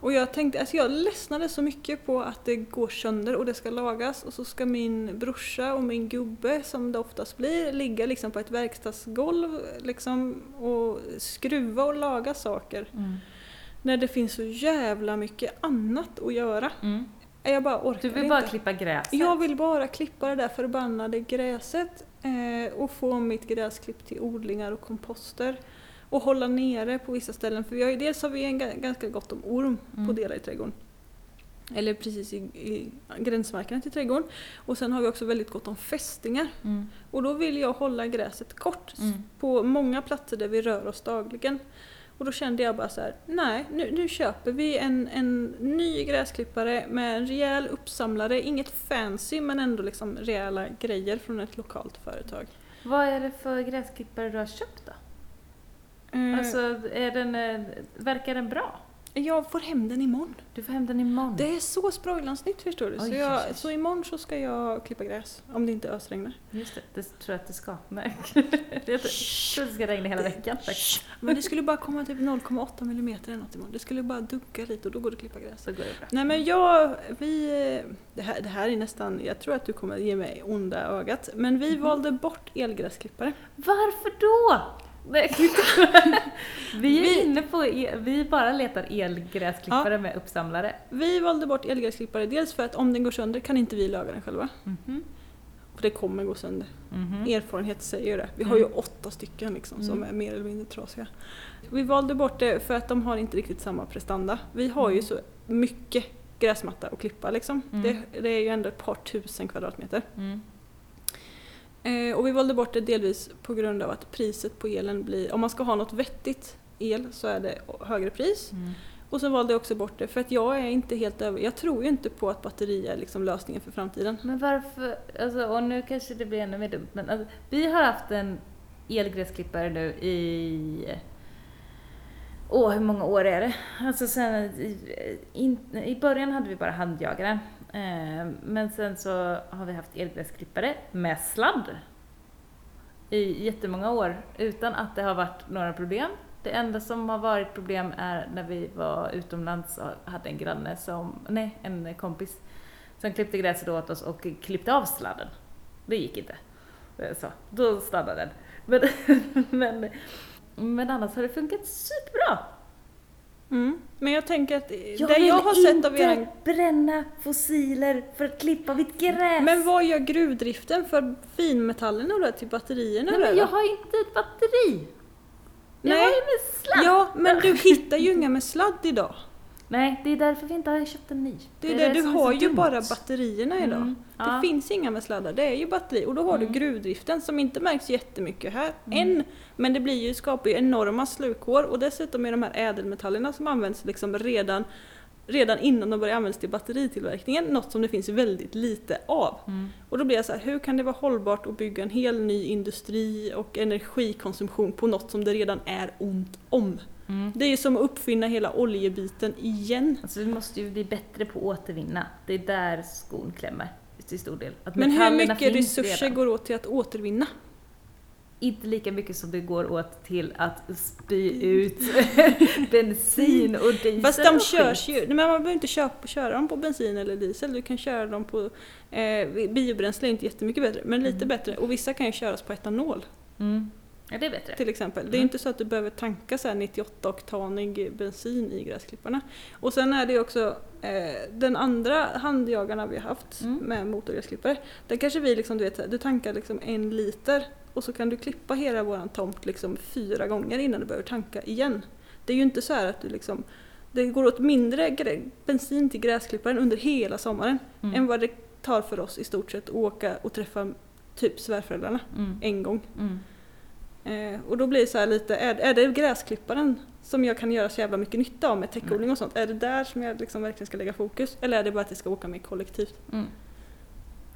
[SPEAKER 1] Och jag tänkte, alltså jag ledsnade så mycket på att det går sönder och det ska lagas och så ska min brorsa och min gubbe, som det oftast blir, ligga liksom på ett verkstadsgolv liksom, och skruva och laga saker.
[SPEAKER 2] Mm.
[SPEAKER 1] När det finns så jävla mycket annat att göra.
[SPEAKER 2] Mm.
[SPEAKER 1] Jag bara orkar
[SPEAKER 2] Du vill
[SPEAKER 1] inte.
[SPEAKER 2] bara klippa gräset?
[SPEAKER 1] Jag vill bara klippa det där förbannade gräset och få mitt gräsklipp till odlingar och komposter. Och hålla nere på vissa ställen för vi har ju, dels har vi en ga- ganska gott om orm på
[SPEAKER 2] Mm.
[SPEAKER 1] delar i trädgården. Eller precis i, i gränsmarkerna till trädgården. Och sen har vi också väldigt gott om fästingar.
[SPEAKER 2] Mm.
[SPEAKER 1] Och då vill jag hålla gräset kort
[SPEAKER 2] Mm.
[SPEAKER 1] på många platser där vi rör oss dagligen. Och då kände jag bara så här: nej nu, nu köper vi en, en ny gräsklippare med en rejäl uppsamlare, inget fancy men ändå liksom rejäla grejer från ett lokalt företag.
[SPEAKER 2] Vad är det för gräsklippare du har köpt då?
[SPEAKER 1] Eh,
[SPEAKER 2] Alltså, är den, eh, verkar den bra?
[SPEAKER 1] Jag får hem den imorgon.
[SPEAKER 2] Du får hem den imorgon.
[SPEAKER 1] Det är så sprojlansnytt förstår du. Så,
[SPEAKER 2] Oj,
[SPEAKER 1] jag,
[SPEAKER 2] oj, oj.
[SPEAKER 1] så imorgon så ska jag klippa gräs, om det inte ösregnar.
[SPEAKER 2] Just det, det tror jag att det ska. Nej. jag tror det ska regna hela veckan faktiskt.
[SPEAKER 1] Men det skulle bara komma typ 0,8 mm eller något imorgon. Det skulle bara dugga lite och då går det att klippa gräs.
[SPEAKER 2] Så går det bra.
[SPEAKER 1] Nej men jag, vi, det här, det här är nästan, jag tror att du kommer ge mig onda ögat, men vi
[SPEAKER 2] Mhm.
[SPEAKER 1] valde bort elgräsklippare.
[SPEAKER 2] Varför då? Nej. vi är
[SPEAKER 1] Vi-
[SPEAKER 2] inne på, el, vi bara letar elgräsklippare med uppsamlare.
[SPEAKER 1] Vi valde bort elgräsklippare dels för att om den går sönder kan inte vi laga den själva.
[SPEAKER 2] Mhm.
[SPEAKER 1] För det kommer gå sönder.
[SPEAKER 2] Mhm.
[SPEAKER 1] Erfarenhet säger det. Vi har ju
[SPEAKER 2] Mm.
[SPEAKER 1] åtta stycken liksom som
[SPEAKER 2] Mm.
[SPEAKER 1] är mer eller mindre trasiga. Vi valde bort det för att de har inte riktigt samma prestanda. Vi har ju
[SPEAKER 2] Mm.
[SPEAKER 1] så mycket gräsmatta att klippa liksom.
[SPEAKER 2] Mm.
[SPEAKER 1] Det, det är ju ändå ett par tusen kvadratmeter. Eh, och vi valde bort det delvis på grund av att priset på elen blir, om man ska ha något vettigt el så är det högre pris.
[SPEAKER 2] Mm.
[SPEAKER 1] Och så valde jag också bort det för att jag är inte helt över... Jag tror ju inte på att batteri är liksom lösningen för framtiden.
[SPEAKER 2] Men varför, alltså, och nu kanske det blir ännu mer dumt, men alltså, vi har haft en elgräsklippare nu i... Åh, hur många år är det? Alltså sen, i, in, i början hade vi bara handjagaren. Eh, men sen så har vi haft elgräsklippare med sladd i jättemånga år utan att det har varit några problem. Det enda som har varit problem är när vi var utomlands och hade en granne som, nej, en kompis som klippte gräset åt oss och klippte av sladden. Det gick inte. Eh, så, då stannade den. Men, men, men annars har det funkat superbra.
[SPEAKER 1] Mm. Men jag tänker att
[SPEAKER 2] Jag
[SPEAKER 1] det jag har sett av
[SPEAKER 2] inte
[SPEAKER 1] eran...
[SPEAKER 2] bränna fossiler för att klippa mitt gräs.
[SPEAKER 1] Men vad gör gruvdriften för finmetallerna då till batterierna?
[SPEAKER 2] Nej, men jag har inte ett batteri. Jag
[SPEAKER 1] Nej.
[SPEAKER 2] har ju med sladd.
[SPEAKER 1] Ja, men du hittar ju inga med sladd idag.
[SPEAKER 2] Nej, det är därför vi inte har köpt en ny.
[SPEAKER 1] Det är det, du
[SPEAKER 2] som är
[SPEAKER 1] har ju
[SPEAKER 2] dumt.
[SPEAKER 1] bara batterierna idag.
[SPEAKER 2] Mm,
[SPEAKER 1] Det
[SPEAKER 2] ja.
[SPEAKER 1] finns inga med sladdar, det är ju batteri. Och då har
[SPEAKER 2] Mm.
[SPEAKER 1] du gruvdriften som inte märks jättemycket här än. Men det blir ju, skapar ju enorma slukhår och dessutom är de här ädelmetallerna som används liksom redan, redan innan de börjar användas till batteritillverkningen något som det finns väldigt lite av.
[SPEAKER 2] Mm.
[SPEAKER 1] Och då blir jag så här, hur kan det vara hållbart att bygga en hel ny industri och energikonsumtion på något som det redan är ont om?
[SPEAKER 2] Mm.
[SPEAKER 1] Det är ju som att uppfinna hela oljebiten igen.
[SPEAKER 2] Alltså vi måste ju bli bättre på att återvinna. Det är där skon klämmer till stor del. Att
[SPEAKER 1] Men hur mycket resurser
[SPEAKER 2] redan.
[SPEAKER 1] går åt till att återvinna?
[SPEAKER 2] Inte lika mycket som det går åt till att spy ut bensin och diesel
[SPEAKER 1] Fast de körs ju, men man behöver inte köpa, köra dem på bensin eller diesel, du kan köra dem på eh, biobränsle, är inte jättemycket bättre, men lite
[SPEAKER 2] Mm.
[SPEAKER 1] bättre. Och vissa kan ju köras på etanol
[SPEAKER 2] Mm. Ja, det är bättre.
[SPEAKER 1] till exempel. Det är
[SPEAKER 2] Mm.
[SPEAKER 1] inte så att du behöver tanka så här 98-oktanig bensin i gräsklipparna. Och sen är det också eh, den andra handjagarna vi har haft
[SPEAKER 2] Mm.
[SPEAKER 1] med motorgräsklippare. Där kanske vi liksom, du vet, du tankar liksom en liter och så kan du klippa hela våran tomt liksom fyra gånger innan du behöver tanka igen. Det är ju inte så här att du liksom det går åt mindre bensin till gräsklipparen under hela sommaren
[SPEAKER 2] Mm.
[SPEAKER 1] än vad det tar för oss i stort sett att åka och träffa typ svärföräldrarna
[SPEAKER 2] Mm.
[SPEAKER 1] en gång.
[SPEAKER 2] Mm.
[SPEAKER 1] Eh, och då blir det så lite, är, är det gräsklipparen som jag kan göra så jävla mycket nytta av med täckodling och sånt? Är det där som jag liksom verkligen ska lägga fokus? Eller är det bara att jag ska åka med kollektivt?
[SPEAKER 2] Mm.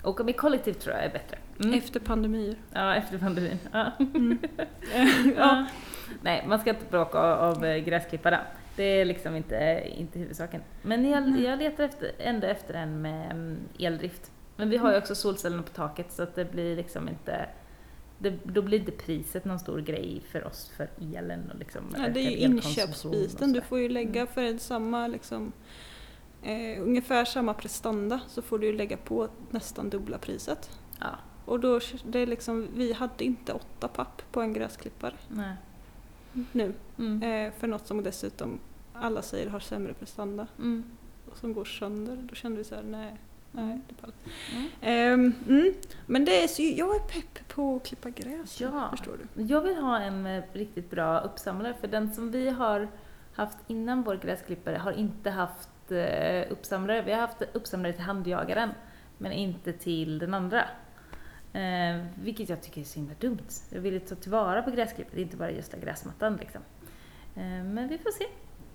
[SPEAKER 2] Åka med kollektivt tror jag är bättre. Mm.
[SPEAKER 1] Efter pandemier.
[SPEAKER 2] Ja, efter pandemin. Ja.
[SPEAKER 1] Mm.
[SPEAKER 2] Ja. Nej, man ska inte bråka av, gräsklipparna. Det är liksom inte, inte huvudsaken. Men jag,
[SPEAKER 1] Mm.
[SPEAKER 2] jag letar efter, ändå efter en med mm, eldrift. Men vi har ju också solcellerna på taket så att det blir liksom inte det, då blir inte priset någon stor grej för oss för elen och liksom
[SPEAKER 1] Ja, det är ju inköpsbiten. Du får ju lägga
[SPEAKER 2] Mm.
[SPEAKER 1] för en samma liksom, eh, ungefär samma prestanda så får du lägga på nästan dubbla priset.
[SPEAKER 2] Ja,
[SPEAKER 1] Och då, det är liksom, vi hade inte åtta papp på en gräsklippare
[SPEAKER 2] nej.
[SPEAKER 1] nu.
[SPEAKER 2] Mm.
[SPEAKER 1] Eh, för något som dessutom alla säger har sämre prestanda.
[SPEAKER 2] Mm.
[SPEAKER 1] och som går sönder. Då kände vi så här, nej, nej, det pallar
[SPEAKER 2] Mm.
[SPEAKER 1] Ehm, mm. Men det är så, jag är pepp på att klippa gräs,
[SPEAKER 2] Ja.
[SPEAKER 1] förstår du.
[SPEAKER 2] Jag vill ha en med riktigt bra uppsamlare för den som vi har haft innan vår gräsklippare har inte haft eh, uppsamlare. Vi har haft uppsamlare till handjagaren men inte till den andra. Eh, vilket jag tycker är så himla dumt. Jag vill ju ta tillvara på gräsklippet, inte bara gödsla gräsmattan liksom. Eh, men vi får se.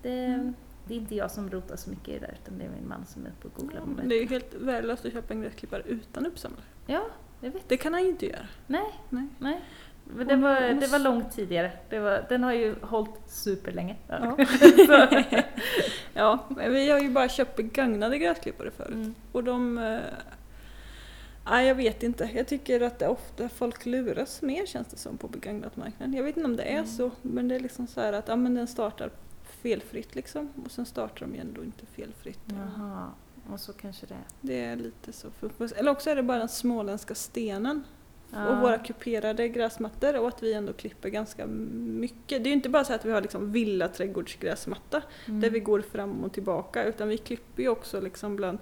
[SPEAKER 2] Det,
[SPEAKER 1] Mm.
[SPEAKER 2] Det är inte jag som rotar så mycket i det där utan det är min man som är uppe och googlar.
[SPEAKER 1] Ja, det är ju helt värdelöst att köpa en gräsklippare utan uppsamlare.
[SPEAKER 2] Ja, jag vet.
[SPEAKER 1] Det kan han ju inte göra.
[SPEAKER 2] Nej,
[SPEAKER 1] Nej.
[SPEAKER 2] nej. Men det, var, det var långt tidigare. Det var, den har ju hållit superlänge.
[SPEAKER 1] Ja. Ja, men vi har ju bara köpt begagnade gräsklippare förut.
[SPEAKER 2] Mm.
[SPEAKER 1] Och de... Eh, nej, jag vet inte. Jag tycker att det ofta folk luras mer känns det som på begagnat marknaden. Jag vet inte om det är
[SPEAKER 2] Mm.
[SPEAKER 1] så, men det är liksom så här att ja, men den startar felfritt liksom. Och sen startar de ju ändå inte felfritt.
[SPEAKER 2] Jaha, och så kanske det är.
[SPEAKER 1] Det är lite så. Eller också är det bara den småländska stenen
[SPEAKER 2] Ja.
[SPEAKER 1] och våra kuperade gräsmattor och att vi ändå klipper ganska mycket. Det är ju inte bara så att vi har liksom villa trädgårdsgräsmatta
[SPEAKER 2] Mm.
[SPEAKER 1] där vi går fram och tillbaka utan vi klipper ju också liksom bland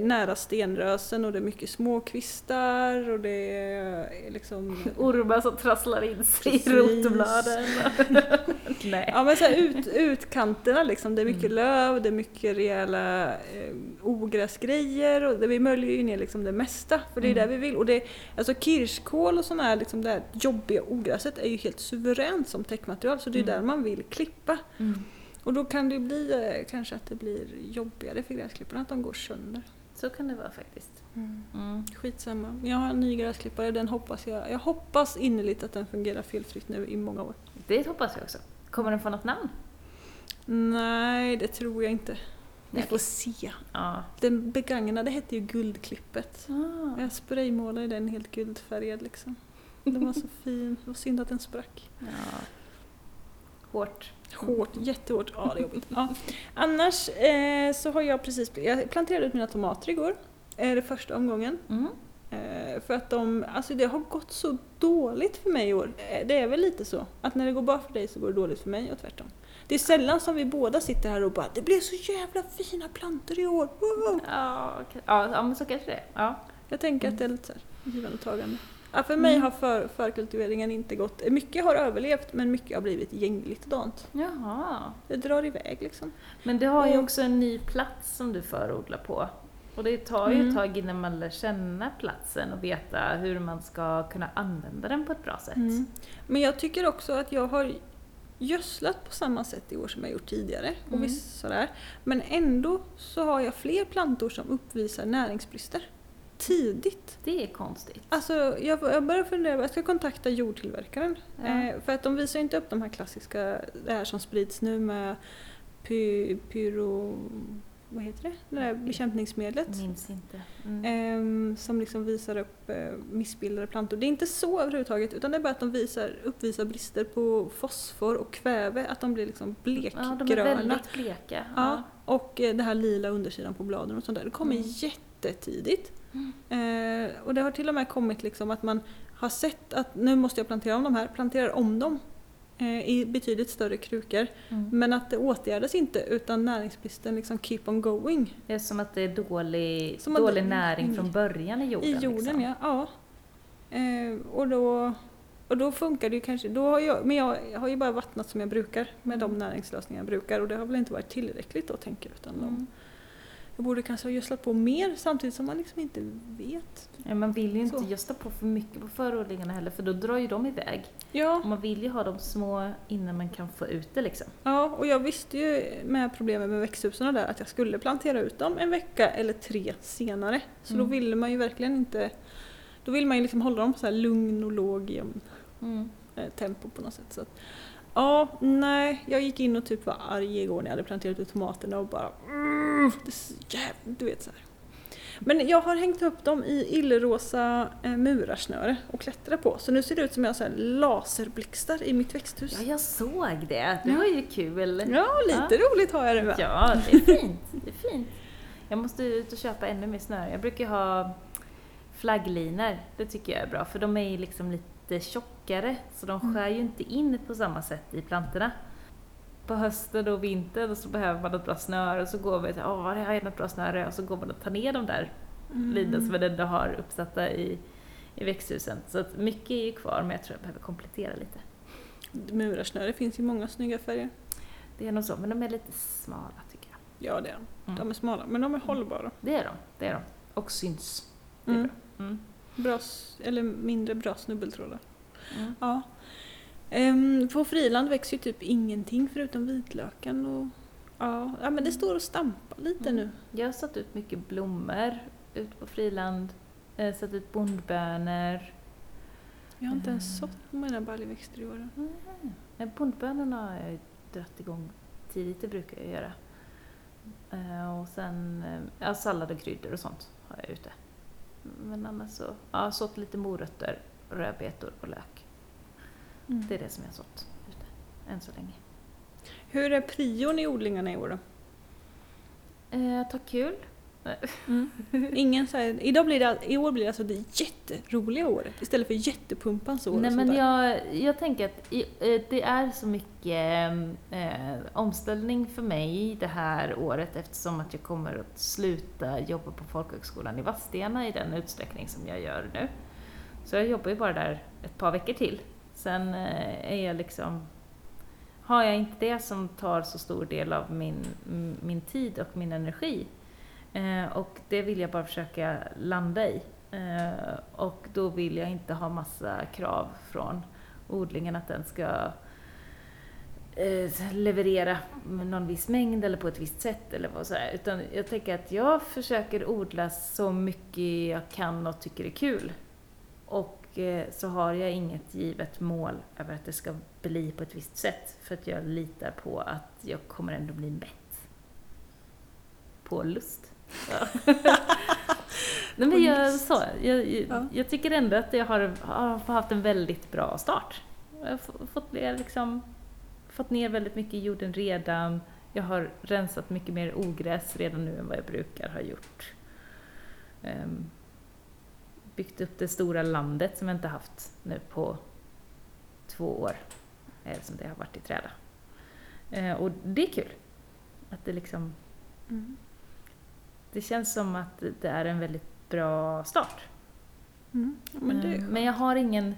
[SPEAKER 1] nära stenrösen och det är mycket små kvistar och det är liksom
[SPEAKER 2] Ormar som trasslar in sig
[SPEAKER 1] Precis.
[SPEAKER 2] i rotbladen. Nej.
[SPEAKER 1] Ja men så här ut, utkanterna liksom, det är mycket
[SPEAKER 2] Mm.
[SPEAKER 1] löv, det är mycket rejäla eh, ogräsgrejer och det, vi möljer ju ner liksom det mesta för det är
[SPEAKER 2] Mm.
[SPEAKER 1] det vi vill. Och det, alltså kirskål och sådana här liksom det här jobbiga ogräset är ju helt suveränt som täckmaterial så det är
[SPEAKER 2] Mm.
[SPEAKER 1] där man vill klippa.
[SPEAKER 2] Mm.
[SPEAKER 1] Och då kan det bli eh, kanske att det blir jobbigare för gräsklipparna att de går sönder.
[SPEAKER 2] Så kan det vara faktiskt. Mm.
[SPEAKER 1] Skitsamma. Jag har en ny gräsklippare, den hoppas jag. Jag hoppas innerligt att den fungerar felfritt nu i många år.
[SPEAKER 2] Det hoppas jag också. Kommer den få något namn?
[SPEAKER 1] Nej, det tror jag inte. Vi får se.
[SPEAKER 2] Ja.
[SPEAKER 1] Den begagnade hette ju Guldklippet.
[SPEAKER 2] Ah.
[SPEAKER 1] Jag spraymålade den helt guldfärgad liksom. Den var så fin. Det var synd att den sprack.
[SPEAKER 2] ja. Hårt.
[SPEAKER 1] Hårt, jättehårt. Ja, det är jobbigt. Ja. Annars eh, så har jag precis... Jag planterade ut mina tomater igår. Eh, det första omgången.
[SPEAKER 2] Mm.
[SPEAKER 1] Eh, för att de... Alltså det har gått så dåligt för mig i år. Eh, det är väl lite så. Att när det går bra för dig så går det dåligt för mig och tvärtom. Det är sällan som vi båda sitter här och bara Det blev så jävla fina plantor i år! Wow!
[SPEAKER 2] Ja, okej. ja, men så kanske det är. Ja.
[SPEAKER 1] Jag tänker att det är lite så här, givande och tagande. Ja, för mig
[SPEAKER 2] Mm.
[SPEAKER 1] har för, förkultiveringen inte gått... Mycket har överlevt men mycket har blivit gängligt dant.
[SPEAKER 2] Jaha.
[SPEAKER 1] Det drar iväg liksom.
[SPEAKER 2] Men du har ju
[SPEAKER 1] Mm.
[SPEAKER 2] också en ny plats som du förodlar på. Och det tar ju ett
[SPEAKER 1] Mm.
[SPEAKER 2] tag innan man lär känna platsen och veta hur man ska kunna använda den på ett bra sätt.
[SPEAKER 1] Mm. Men jag tycker också att jag har gödslat på samma sätt i år som jag gjort tidigare. Och
[SPEAKER 2] Mm.
[SPEAKER 1] visst sådär. Men ändå så har jag fler plantor som uppvisar näringsbrister. Tidigt.
[SPEAKER 2] Det är konstigt.
[SPEAKER 1] Alltså jag, jag börjar fundera, jag ska kontakta jordtillverkaren.
[SPEAKER 2] Ja.
[SPEAKER 1] Eh, för att de visar inte upp de här klassiska, det här som sprids nu med py, pyro... Vad heter det? Det där bekämpningsmedlet.
[SPEAKER 2] Minns inte. Mm.
[SPEAKER 1] Ehm, som liksom visar upp eh, missbildade plantor. Det är inte så överhuvudtaget utan det är bara att de visar, uppvisar brister på fosfor och kväve, att de blir liksom blekgröna.
[SPEAKER 2] Ja, de är väldigt bleka.
[SPEAKER 1] Ja, och eh, det här lila undersidan på bladen och sånt där. Det kommer
[SPEAKER 2] Mm.
[SPEAKER 1] jättetidigt.
[SPEAKER 2] Mm.
[SPEAKER 1] Eh, och det har till och med kommit liksom att man har sett att nu måste jag plantera om de här, planterar om dem eh, i betydligt större krukor.
[SPEAKER 2] Mm.
[SPEAKER 1] Men att det åtgärdas inte utan näringsbristen liksom keep on going.
[SPEAKER 2] Det är som att det är dålig,
[SPEAKER 1] Som
[SPEAKER 2] dålig näring från början i jorden.
[SPEAKER 1] I jorden
[SPEAKER 2] liksom.
[SPEAKER 1] ja. ja. Eh, och, då, och då funkar det ju kanske, då har jag, men jag, har ju bara vattnat som jag brukar med de
[SPEAKER 2] Mm.
[SPEAKER 1] näringslösningar jag brukar och det har väl inte varit tillräckligt då tänker jag. Utan de,
[SPEAKER 2] Mm.
[SPEAKER 1] Jag borde kanske ha gödslat på mer samtidigt som man liksom inte vet.
[SPEAKER 2] Ja, man vill ju inte gödsla på för mycket på förodlingarna heller för då drar ju de iväg.
[SPEAKER 1] Ja,
[SPEAKER 2] Och man vill ju ha dem små innan man kan få ut det liksom.
[SPEAKER 1] ja, och jag visste ju med problemet med växthusen där att jag skulle plantera ut dem en vecka eller tre senare. Så då
[SPEAKER 2] Mm.
[SPEAKER 1] ville man ju verkligen inte, då vill man ju liksom hålla dem på så här lugn och låg jämn
[SPEAKER 2] Mm.
[SPEAKER 1] eh, tempo på något sätt. Så att, ja, nej, jag gick in och typ var arg igår när jag hade planterat ut tomaterna och bara mm, det är så jävla, du vet så här. Men jag har hängt upp dem i illrosa eh, murarsnöre och klättrat på. Så nu ser det ut som jag har laserblixtar i mitt växthus.
[SPEAKER 2] Ja, jag såg det. Det
[SPEAKER 1] Ja.
[SPEAKER 2] var ju kul.
[SPEAKER 1] Ja, lite roligt har jag det med.
[SPEAKER 2] Ja, det är fint. Det är fint. Jag måste ut och köpa ännu mer snöre. Jag brukar ha flagglinor. Det tycker jag är bra för de är liksom lite tjockare så de
[SPEAKER 1] Mm.
[SPEAKER 2] skär ju inte in på samma sätt i plantorna. På hösten och vintern så behöver man ett bra snöre och så går vi till åh, har jag något bra snöre? Och så går man och tar ner de där
[SPEAKER 1] Mm.
[SPEAKER 2] linorna som man ändå har uppsatta i, i växthusen. Så att mycket är ju kvar men jag tror jag behöver komplettera lite.
[SPEAKER 1] Murarsnöre finns i många snygga färger.
[SPEAKER 2] Det är nog så, men de är lite smala tycker jag.
[SPEAKER 1] Ja, det är de.
[SPEAKER 2] Mm.
[SPEAKER 1] De är smala, men de är hållbara.
[SPEAKER 2] Det är de, det är de. Och syns. Det är
[SPEAKER 1] Mm.
[SPEAKER 2] bra. Mm.
[SPEAKER 1] Bra, eller mindre bra snubbeltrådar.
[SPEAKER 2] Mm.
[SPEAKER 1] Ja. Ehm, på friland växer ju typ ingenting förutom vitlöken och ja, ja men det står och stampar lite
[SPEAKER 2] Mm.
[SPEAKER 1] nu.
[SPEAKER 2] Jag har satt ut mycket blommor ute på friland. Eh, satt ut bondbönor.
[SPEAKER 1] Jag har inte ens
[SPEAKER 2] Mm.
[SPEAKER 1] sått mina baljväxter i år.
[SPEAKER 2] Eh, Bondbönorna har jag dragit igång tidigt, det brukar jag göra. Eh, och sen eh, ja, sallad och kryddor och sånt har jag ute. Men annars så, ja, sått lite morötter, rödbetor och lök.
[SPEAKER 1] Mm.
[SPEAKER 2] Det är det som jag har sått ute, än så länge.
[SPEAKER 1] Hur är prion i odlingarna i år då?
[SPEAKER 2] Eh, ta kul.
[SPEAKER 1] Ingen så här, idag blir det, I år blir det alltså det jätteroliga året istället för jättepumpans år.
[SPEAKER 2] Nej
[SPEAKER 1] och
[SPEAKER 2] men
[SPEAKER 1] sånt
[SPEAKER 2] jag, jag tänker att i, eh, det är så mycket eh, omställning för mig det här året eftersom att jag kommer att sluta jobba på folkhögskolan i Vadstena i den utsträckning som jag gör nu. Så jag jobbar ju bara där ett par veckor till. Sen eh, är jag liksom har jag inte det som tar så stor del av min, min tid och min energi eh, och det vill jag bara försöka landa i. Eh, och då vill jag inte ha massa krav från odlingen att den ska eh, leverera någon viss mängd eller på ett visst sätt eller vad sådär. Utan jag tänker att jag försöker odla så mycket jag kan och tycker är kul. Och eh, så har jag inget givet mål över att det ska bli på ett visst sätt. För att jag litar på att jag kommer ändå bli mätt. På lust. Ja. Nej, men jag, så, jag, jag,
[SPEAKER 1] Ja.
[SPEAKER 2] jag tycker ändå att jag har, har haft en väldigt bra start. Jag har fått, ner liksom, fått ner väldigt mycket i jorden redan. Jag har rensat mycket mer ogräs redan nu än vad jag brukar ha gjort. Ehm, byggt upp det stora landet som jag inte haft nu på två år. Som det har varit i träda. Eh, och det är kul. Att det liksom
[SPEAKER 1] Mm.
[SPEAKER 2] Det känns som att det är en väldigt bra start.
[SPEAKER 1] Mm. Men det
[SPEAKER 2] Eh, men jag har ingen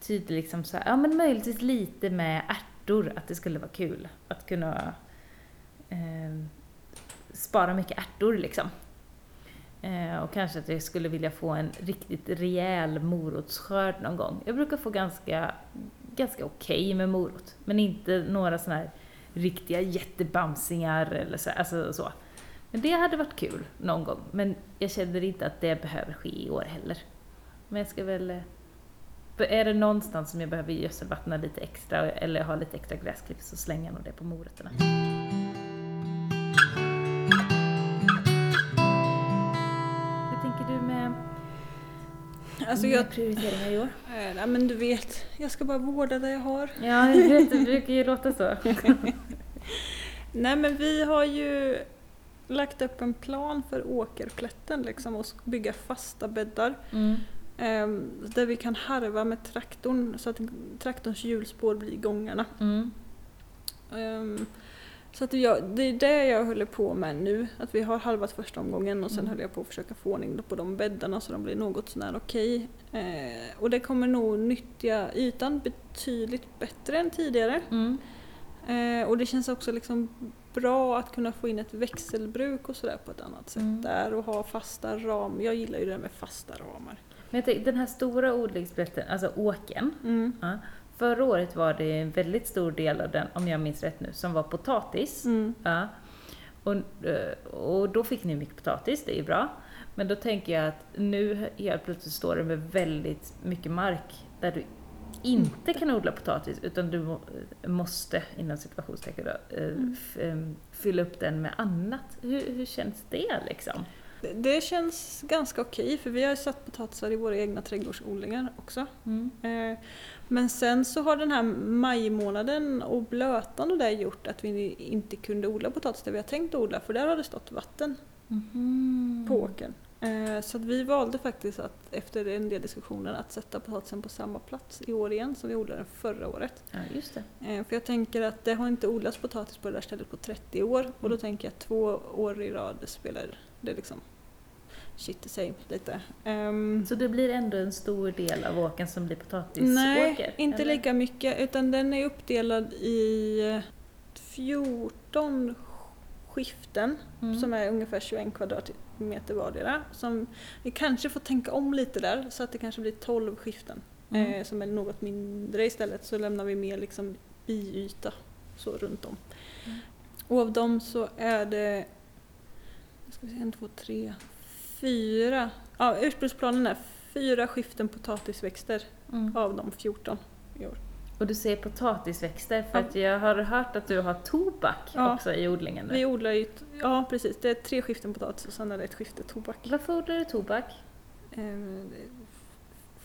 [SPEAKER 2] tydlig, liksom så här, ja men möjligtvis lite med ärtor, att det skulle vara kul att kunna eh, spara mycket ärtor liksom. Eh, och kanske att jag skulle vilja få en riktigt rejäl morotsskörd någon gång. Jag brukar få ganska, ganska okej med morot, men inte några sådana här riktiga jättebamsingar eller så, alltså så. Men det hade varit kul någon gång, men jag känner inte att det behöver ske i år heller. Men jag ska väl... eh, Är det någonstans som jag behöver gödselvattna lite extra eller ha lite extra gräsklipp så slänger jag nog det på morötterna. Hur tänker du med,
[SPEAKER 1] Alltså
[SPEAKER 2] med
[SPEAKER 1] jag,
[SPEAKER 2] prioriteringar i år?
[SPEAKER 1] nej, men du vet, jag ska bara vårda det jag har.
[SPEAKER 2] Ja, jag vet, det brukar ju låta så.
[SPEAKER 1] Nej men vi har ju lagt upp en plan för åkerplätten liksom och bygga fasta bäddar.
[SPEAKER 2] Mm.
[SPEAKER 1] ehm, där vi kan harva med traktorn så att traktorns hjulspår blir gångarna.
[SPEAKER 2] Mm.
[SPEAKER 1] Ehm, så att jag, det är det jag håller på med nu. Att vi har halvat första omgången och sen
[SPEAKER 2] Mm.
[SPEAKER 1] håller jag på att försöka få ordning på de bäddarna så de blir något sånär okej. Eh, och det kommer nog nyttja ytan betydligt bättre än tidigare.
[SPEAKER 2] Mm.
[SPEAKER 1] Eh, och det känns också liksom bra att kunna få in ett växelbruk och sådär på ett annat sätt
[SPEAKER 2] Mm.
[SPEAKER 1] där och ha fasta ramar. Jag gillar ju det där med fasta ramar.
[SPEAKER 2] Men tänker, den här stora odlingsplätten, alltså åken,
[SPEAKER 1] Mm.
[SPEAKER 2] ja, förra året var det en väldigt stor del av den, om jag minns rätt nu, som var potatis.
[SPEAKER 1] Mm.
[SPEAKER 2] Ja. Och, eh, och då fick ni mycket potatis, det är ju bra. Men då tänker jag att nu helt plötsligt står det med väldigt mycket mark där du inte kan odla potatis utan du må, måste, inom situationstecken då, eh,
[SPEAKER 1] Mm.
[SPEAKER 2] em, fylla upp den med annat. Hur, hur känns det liksom?
[SPEAKER 1] Det, det känns ganska okej för vi har ju satt potatisar i våra egna trädgårdsodlingar också.
[SPEAKER 2] Mm.
[SPEAKER 1] Eh, men sen så har den här majmånaden och blötan och det gjort att vi inte kunde odla potatis där vi har tänkt odla för där har det stått vatten
[SPEAKER 2] Mhm.
[SPEAKER 1] på åkern. Eh, Så vi valde faktiskt att efter en del diskussioner att sätta potatisen på samma plats i år igen som vi odlade den förra året.
[SPEAKER 2] Ja, just det.
[SPEAKER 1] Eh, För jag tänker att det har inte odlats potatis på det där stället på 30 år och då
[SPEAKER 2] Mm.
[SPEAKER 1] tänker jag att två år i rad spelar det liksom shit the same lite. Ehm,
[SPEAKER 2] Så det blir ändå en stor del av åken som blir potatisåker?
[SPEAKER 1] Nej, inte
[SPEAKER 2] eller?
[SPEAKER 1] lika mycket utan den är uppdelad i eh, 14 skiften
[SPEAKER 2] Mm.
[SPEAKER 1] som är ungefär 21 kvadratmeter vardera. Som vi kanske får tänka om lite där så att det kanske blir 12 skiften
[SPEAKER 2] Mm.
[SPEAKER 1] eh, som är något mindre istället så lämnar vi mer liksom biyta så runt om.
[SPEAKER 2] Mm.
[SPEAKER 1] Och av dem så är det ska vi se, en, två, tre, fyra. Ja, ursprungsplanen är fyra skiften potatisväxter
[SPEAKER 2] Mm.
[SPEAKER 1] av de 14 i år.
[SPEAKER 2] Och du säger potatisväxter för att jag har hört att du har tobak
[SPEAKER 1] Ja.
[SPEAKER 2] också i odlingen nu.
[SPEAKER 1] Vi odlar ju, ja precis, det är tre skiften potatis och sen är det ett skifte tobak.
[SPEAKER 2] Varför odlar du tobak?
[SPEAKER 1] Eh,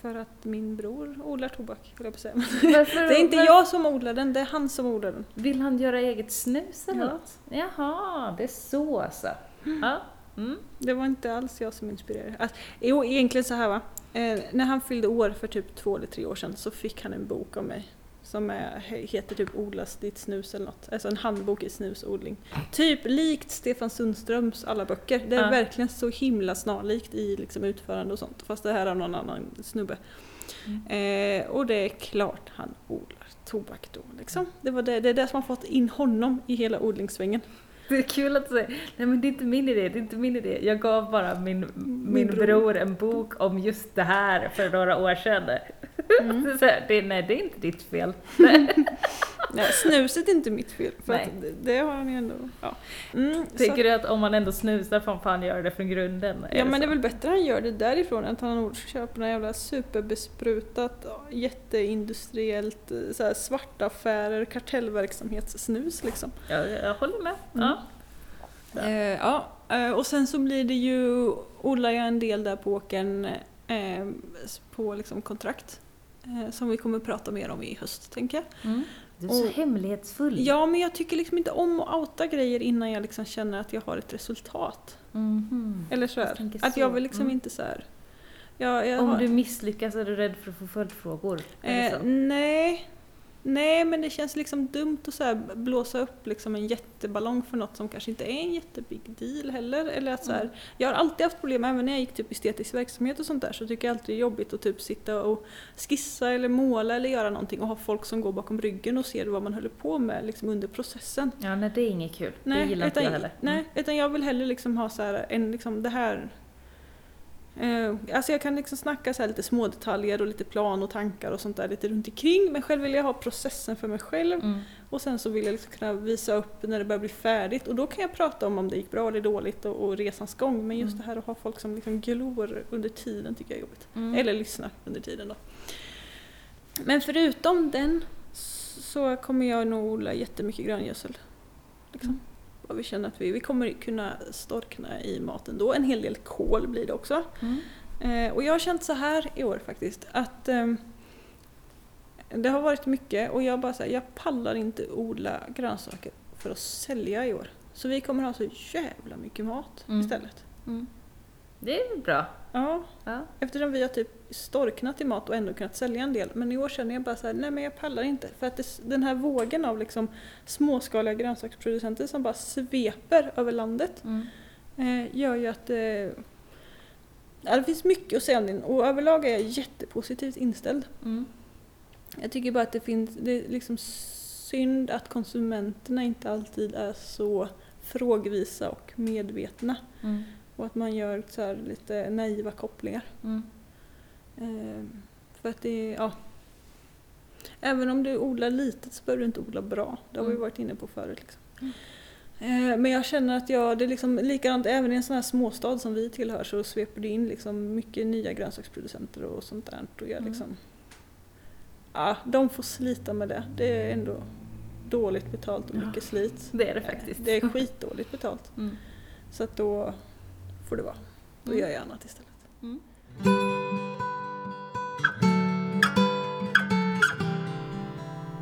[SPEAKER 1] För att min bror odlar tobak, höll jag på att säga.
[SPEAKER 2] Varför,
[SPEAKER 1] Det är inte jag som odlar den, det är han som odlar den.
[SPEAKER 2] Vill han göra eget snus eller
[SPEAKER 1] Ja.
[SPEAKER 2] något? Jaha, det är så alltså. Ja. Mm.
[SPEAKER 1] Det var inte alls jag som inspirerade. Alltså, jo, egentligen så här va. Eh, när han fyllde år för typ två eller tre år sedan så fick han en bok av mig. Som är, he- heter typ Odlas ditt snus eller något. Alltså en handbok i snusodling. Typ likt Stefan Sundströms alla böcker. Det är
[SPEAKER 2] Ja.
[SPEAKER 1] verkligen så himla snarlikt i liksom utförande och sånt. Fast det här är någon annan snubbe. Eh, och det är klart han odlar tobak då liksom. Det, var det, det är det som har fått in honom i hela odlingssvängen.
[SPEAKER 2] Det är kul att säga, nej men det är inte min idé, det är inte min idé. Jag gav bara min, min,
[SPEAKER 1] bror.
[SPEAKER 2] bror. en bok om just det här för några år sedan.
[SPEAKER 1] Mm.
[SPEAKER 2] Så här, det, nej, det är inte ditt fel.
[SPEAKER 1] Nej, snuset är inte mitt fel, för det, det har han ju ändå... Ja, mm,
[SPEAKER 2] Tänker
[SPEAKER 1] så,
[SPEAKER 2] du att om man ändå snusar får fan göra det från grunden?
[SPEAKER 1] ja men det är
[SPEAKER 2] så?
[SPEAKER 1] väl bättre att han gör det därifrån än att han köper något jävla superbesprutat, jätteindustriellt, eh, så här, svarta affärer, kartellverksamhetssnus liksom.
[SPEAKER 2] Ja, jag håller med.
[SPEAKER 1] Mm.
[SPEAKER 2] Ja.
[SPEAKER 1] Eh, ja, eh, och sen så blir det ju, odlar jag en del där på åkern eh, på liksom kontrakt. Eh, som vi kommer prata mer om i höst, tänker jag.
[SPEAKER 2] Mm. Du är så
[SPEAKER 1] Och-
[SPEAKER 2] hemlighetsfull.
[SPEAKER 1] Ja, men jag tycker liksom inte om att outa grejer innan jag liksom känner att jag har ett resultat.
[SPEAKER 2] Mhm.
[SPEAKER 1] Eller så
[SPEAKER 2] Jag
[SPEAKER 1] här. Att
[SPEAKER 2] så.
[SPEAKER 1] jag vill liksom
[SPEAKER 2] Mm.
[SPEAKER 1] inte så här. Jag, jag
[SPEAKER 2] Om
[SPEAKER 1] har,
[SPEAKER 2] du misslyckas är du rädd för att få följdfrågor?
[SPEAKER 1] Eh, nej. Nej, men det känns liksom dumt att så blåsa upp liksom en jätteballong för något som kanske inte är en jättebig deal heller. Eller att så här,
[SPEAKER 2] Mm.
[SPEAKER 1] Jag har alltid haft problem, även när jag gick typ estetisk verksamhet och sånt där, så tycker jag alltid det är jobbigt att typ sitta och skissa eller måla eller göra någonting och ha folk som går bakom ryggen och ser vad man håller på med liksom under processen.
[SPEAKER 2] Ja, nej det är inget kul. det gillar inte jag heller.
[SPEAKER 1] Nej,
[SPEAKER 2] Mm.
[SPEAKER 1] utan jag vill hellre liksom ha så här, en, liksom det här alltså jag kan liksom snacka så lite små detaljer och lite plan och tankar och sånt där lite runt omkring men själv vill jag ha processen för mig själv
[SPEAKER 2] Mm.
[SPEAKER 1] och sen så vill jag liksom kunna visa upp när det börjar bli färdigt och då kan jag prata om om det gick bra eller dåligt och, och resans gång men just
[SPEAKER 2] Mm.
[SPEAKER 1] det här att ha folk som liksom glor under tiden tycker jag är jobbigt.
[SPEAKER 2] Mm.
[SPEAKER 1] Eller lyssna under tiden då. Men förutom den så kommer jag nog odla jättemycket gröngödsel. Liksom. Vad vi känner att vi, vi kommer kunna storkna i maten då. En hel del kål blir det också.
[SPEAKER 2] Mm.
[SPEAKER 1] Eh, och jag har känt så här i år faktiskt att ehm, det har varit mycket och jag bara här, jag pallar inte odla grönsaker för att sälja i år. Så vi kommer ha så jävla mycket mat
[SPEAKER 2] Mm.
[SPEAKER 1] istället.
[SPEAKER 2] Mm. Det är bra.
[SPEAKER 1] Ja,
[SPEAKER 2] Ja.
[SPEAKER 1] Eftersom vi har typ storknat i mat och ändå kunnat sälja en del. Men i år känner jag bara så här, nej men jag pallar inte. För att det, den här vågen av liksom småskaliga grönsaksproducenter som bara sveper över landet
[SPEAKER 2] Mm.
[SPEAKER 1] eh, gör ju att eh, ja, det finns mycket att säga om den. Och överlag är jag jättepositivt inställd.
[SPEAKER 2] Mm.
[SPEAKER 1] Jag tycker bara att det finns, det är liksom synd att konsumenterna inte alltid är så frågvisa och medvetna.
[SPEAKER 2] Mm.
[SPEAKER 1] Och att man gör så här lite naiva kopplingar.
[SPEAKER 2] Mm.
[SPEAKER 1] Ehm, för att det ja. Även om du odlar litet så behöver du inte odla bra. Det har vi
[SPEAKER 2] Mm.
[SPEAKER 1] varit inne på förut. Liksom.
[SPEAKER 2] Mm.
[SPEAKER 1] Ehm, men jag känner att jag, det är liksom likadant även i en sån här småstad som vi tillhör så sveper det in liksom mycket nya grönsaksproducenter och sånt där. Och jag
[SPEAKER 2] Mm.
[SPEAKER 1] liksom, ja, de får slita med det. Det är ändå dåligt betalt och
[SPEAKER 2] Ja.
[SPEAKER 1] mycket slit.
[SPEAKER 2] Det är det faktiskt.
[SPEAKER 1] Det är skitdåligt betalt.
[SPEAKER 2] Mm.
[SPEAKER 1] Så att då får det vara. Då
[SPEAKER 2] Mm.
[SPEAKER 1] gör jag annat istället.
[SPEAKER 2] Mm.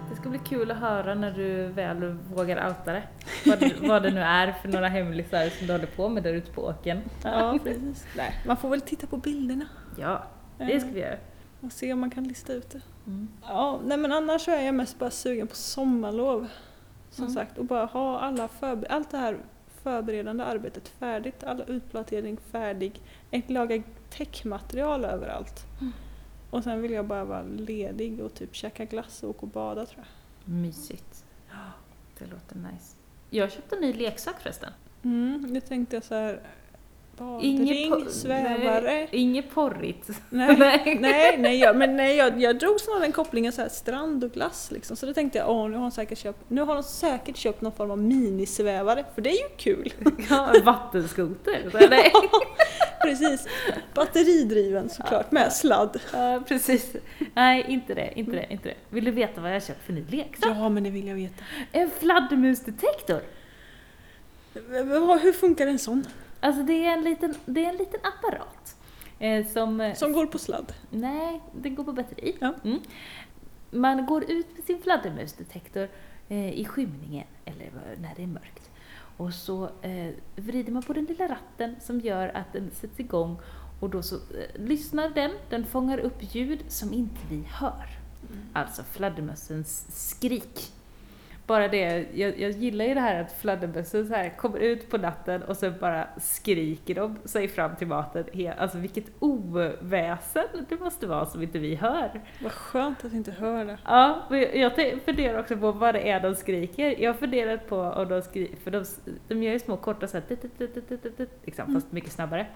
[SPEAKER 2] Det ska bli kul att höra när du väl vågar outa det. Vad, det- vad det nu är för några hemlisar som du håller på med där ute på åken.
[SPEAKER 1] Ja, precis. Nej, man får väl titta på bilderna.
[SPEAKER 2] Ja, det ska vi göra.
[SPEAKER 1] Och se om man kan lista ut det.
[SPEAKER 2] Mm.
[SPEAKER 1] Ja, nej men annars så är jag mest bara sugen på sommarlov. Som
[SPEAKER 2] Mm.
[SPEAKER 1] sagt, och bara ha alla förbe- allt det här förberedande arbetet färdigt, all utplantering färdig, ett laga täckmaterial överallt.
[SPEAKER 2] Mm.
[SPEAKER 1] Och sen vill jag bara vara ledig och typ käka glass och åka och bada tror jag.
[SPEAKER 2] Mysigt. Det låter nice. Jag köpte en ny leksak förresten.
[SPEAKER 1] Mm, nu tänkte jag så här. Badring, svävare.
[SPEAKER 2] Inget porrigt.
[SPEAKER 1] Nej,
[SPEAKER 2] Nej.
[SPEAKER 1] nej, jag, men nej jag, jag drog snarare den kopplingen så här, strand och glass liksom. Så då tänkte jag, åh nu har hon säkert köpt, nu har hon säkert köpt någon form av minisvävare, för det är ju kul.
[SPEAKER 2] Ja, en vattenskoter. Så, Nej.
[SPEAKER 1] Precis. Batteridriven såklart, med sladd.
[SPEAKER 2] Ja, precis. Nej, inte det, inte det, inte det. Vill du veta vad jag köpt för ny leksak?
[SPEAKER 1] Ja, men det vill jag veta.
[SPEAKER 2] En fladdermusdetektor.
[SPEAKER 1] Hur funkar en sån?
[SPEAKER 2] Alltså det är en liten, det är en liten apparat. Eh, som, eh,
[SPEAKER 1] Som går på sladd?
[SPEAKER 2] Nej, den går på batteri.
[SPEAKER 1] Ja.
[SPEAKER 2] Mm. Man går ut med sin fladdermusdetektor eh, i skymningen, eller när det är mörkt. Och så eh, vrider man på den lilla ratten som gör att den sätts igång och då så eh, lyssnar den, den fångar upp ljud som inte vi hör. Alltså fladdermössens skrik. Bara det, jag, jag gillar ju det här att fladdermössen så här kommer ut på natten och sen bara skriker de sig fram till maten. Alltså vilket oväsen det måste vara som inte vi hör.
[SPEAKER 1] Vad skönt att inte hör det.
[SPEAKER 2] Ja, men jag- jag funderar också på vad det är de skriker. Jag har funderat på om de skriker, för de, de gör ju små korta så här, tut, tut, tut, liksom,
[SPEAKER 1] Mm.
[SPEAKER 2] fast mycket snabbare.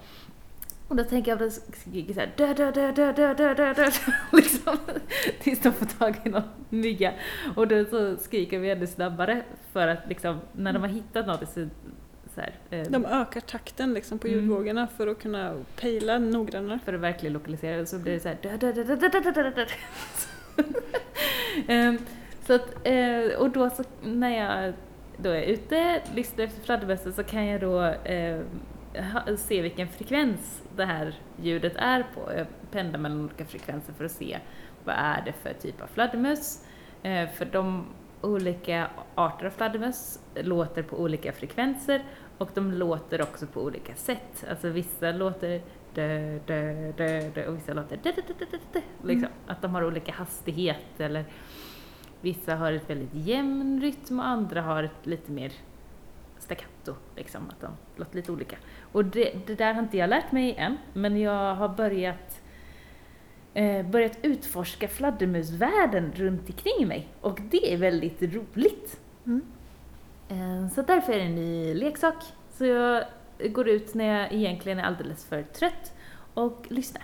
[SPEAKER 2] Och då tänker jag att det skriker såhär dö, dö, dö, dö, dö, dö, dö, dö, liksom. Tills de får tag i någon mygga. Och då så skriker vi ännu snabbare för att liksom, när de har hittat något så, så här, eh,
[SPEAKER 1] De ökar takten liksom på
[SPEAKER 2] Mm.
[SPEAKER 1] ljudvågorna för att kunna pejla noggrannare.
[SPEAKER 2] för att verkligen lokalisera det så blir det såhär dö, dö, dö, dö, dö, dö, dö. Ehm, Så att, eh, och då så när jag då är ute, lyssnar efter fladdermössen så kan jag då eh, se vilken frekvens det här ljudet är på. Jag pendlar mellan olika frekvenser för att se vad är det för typ av fladdermöss. Eh, för de olika arter av fladdermöss låter på olika frekvenser och de låter också på olika sätt. Alltså vissa låter dö, dö, dö, dö och vissa låter dö, dö, dö, dö, dö, dö, liksom. Att de har olika hastighet eller vissa har ett väldigt jämn rytm och andra har ett lite mer staccato, liksom, att de låter lite olika. Och det, det där har inte jag lärt mig än, men jag har börjat eh, börjat utforska fladdermusvärlden runt omkring mig och det är väldigt roligt.
[SPEAKER 1] Mm.
[SPEAKER 2] Eh, Så därför är det en ny leksak. Så jag går ut när jag egentligen är alldeles för trött och lyssnar.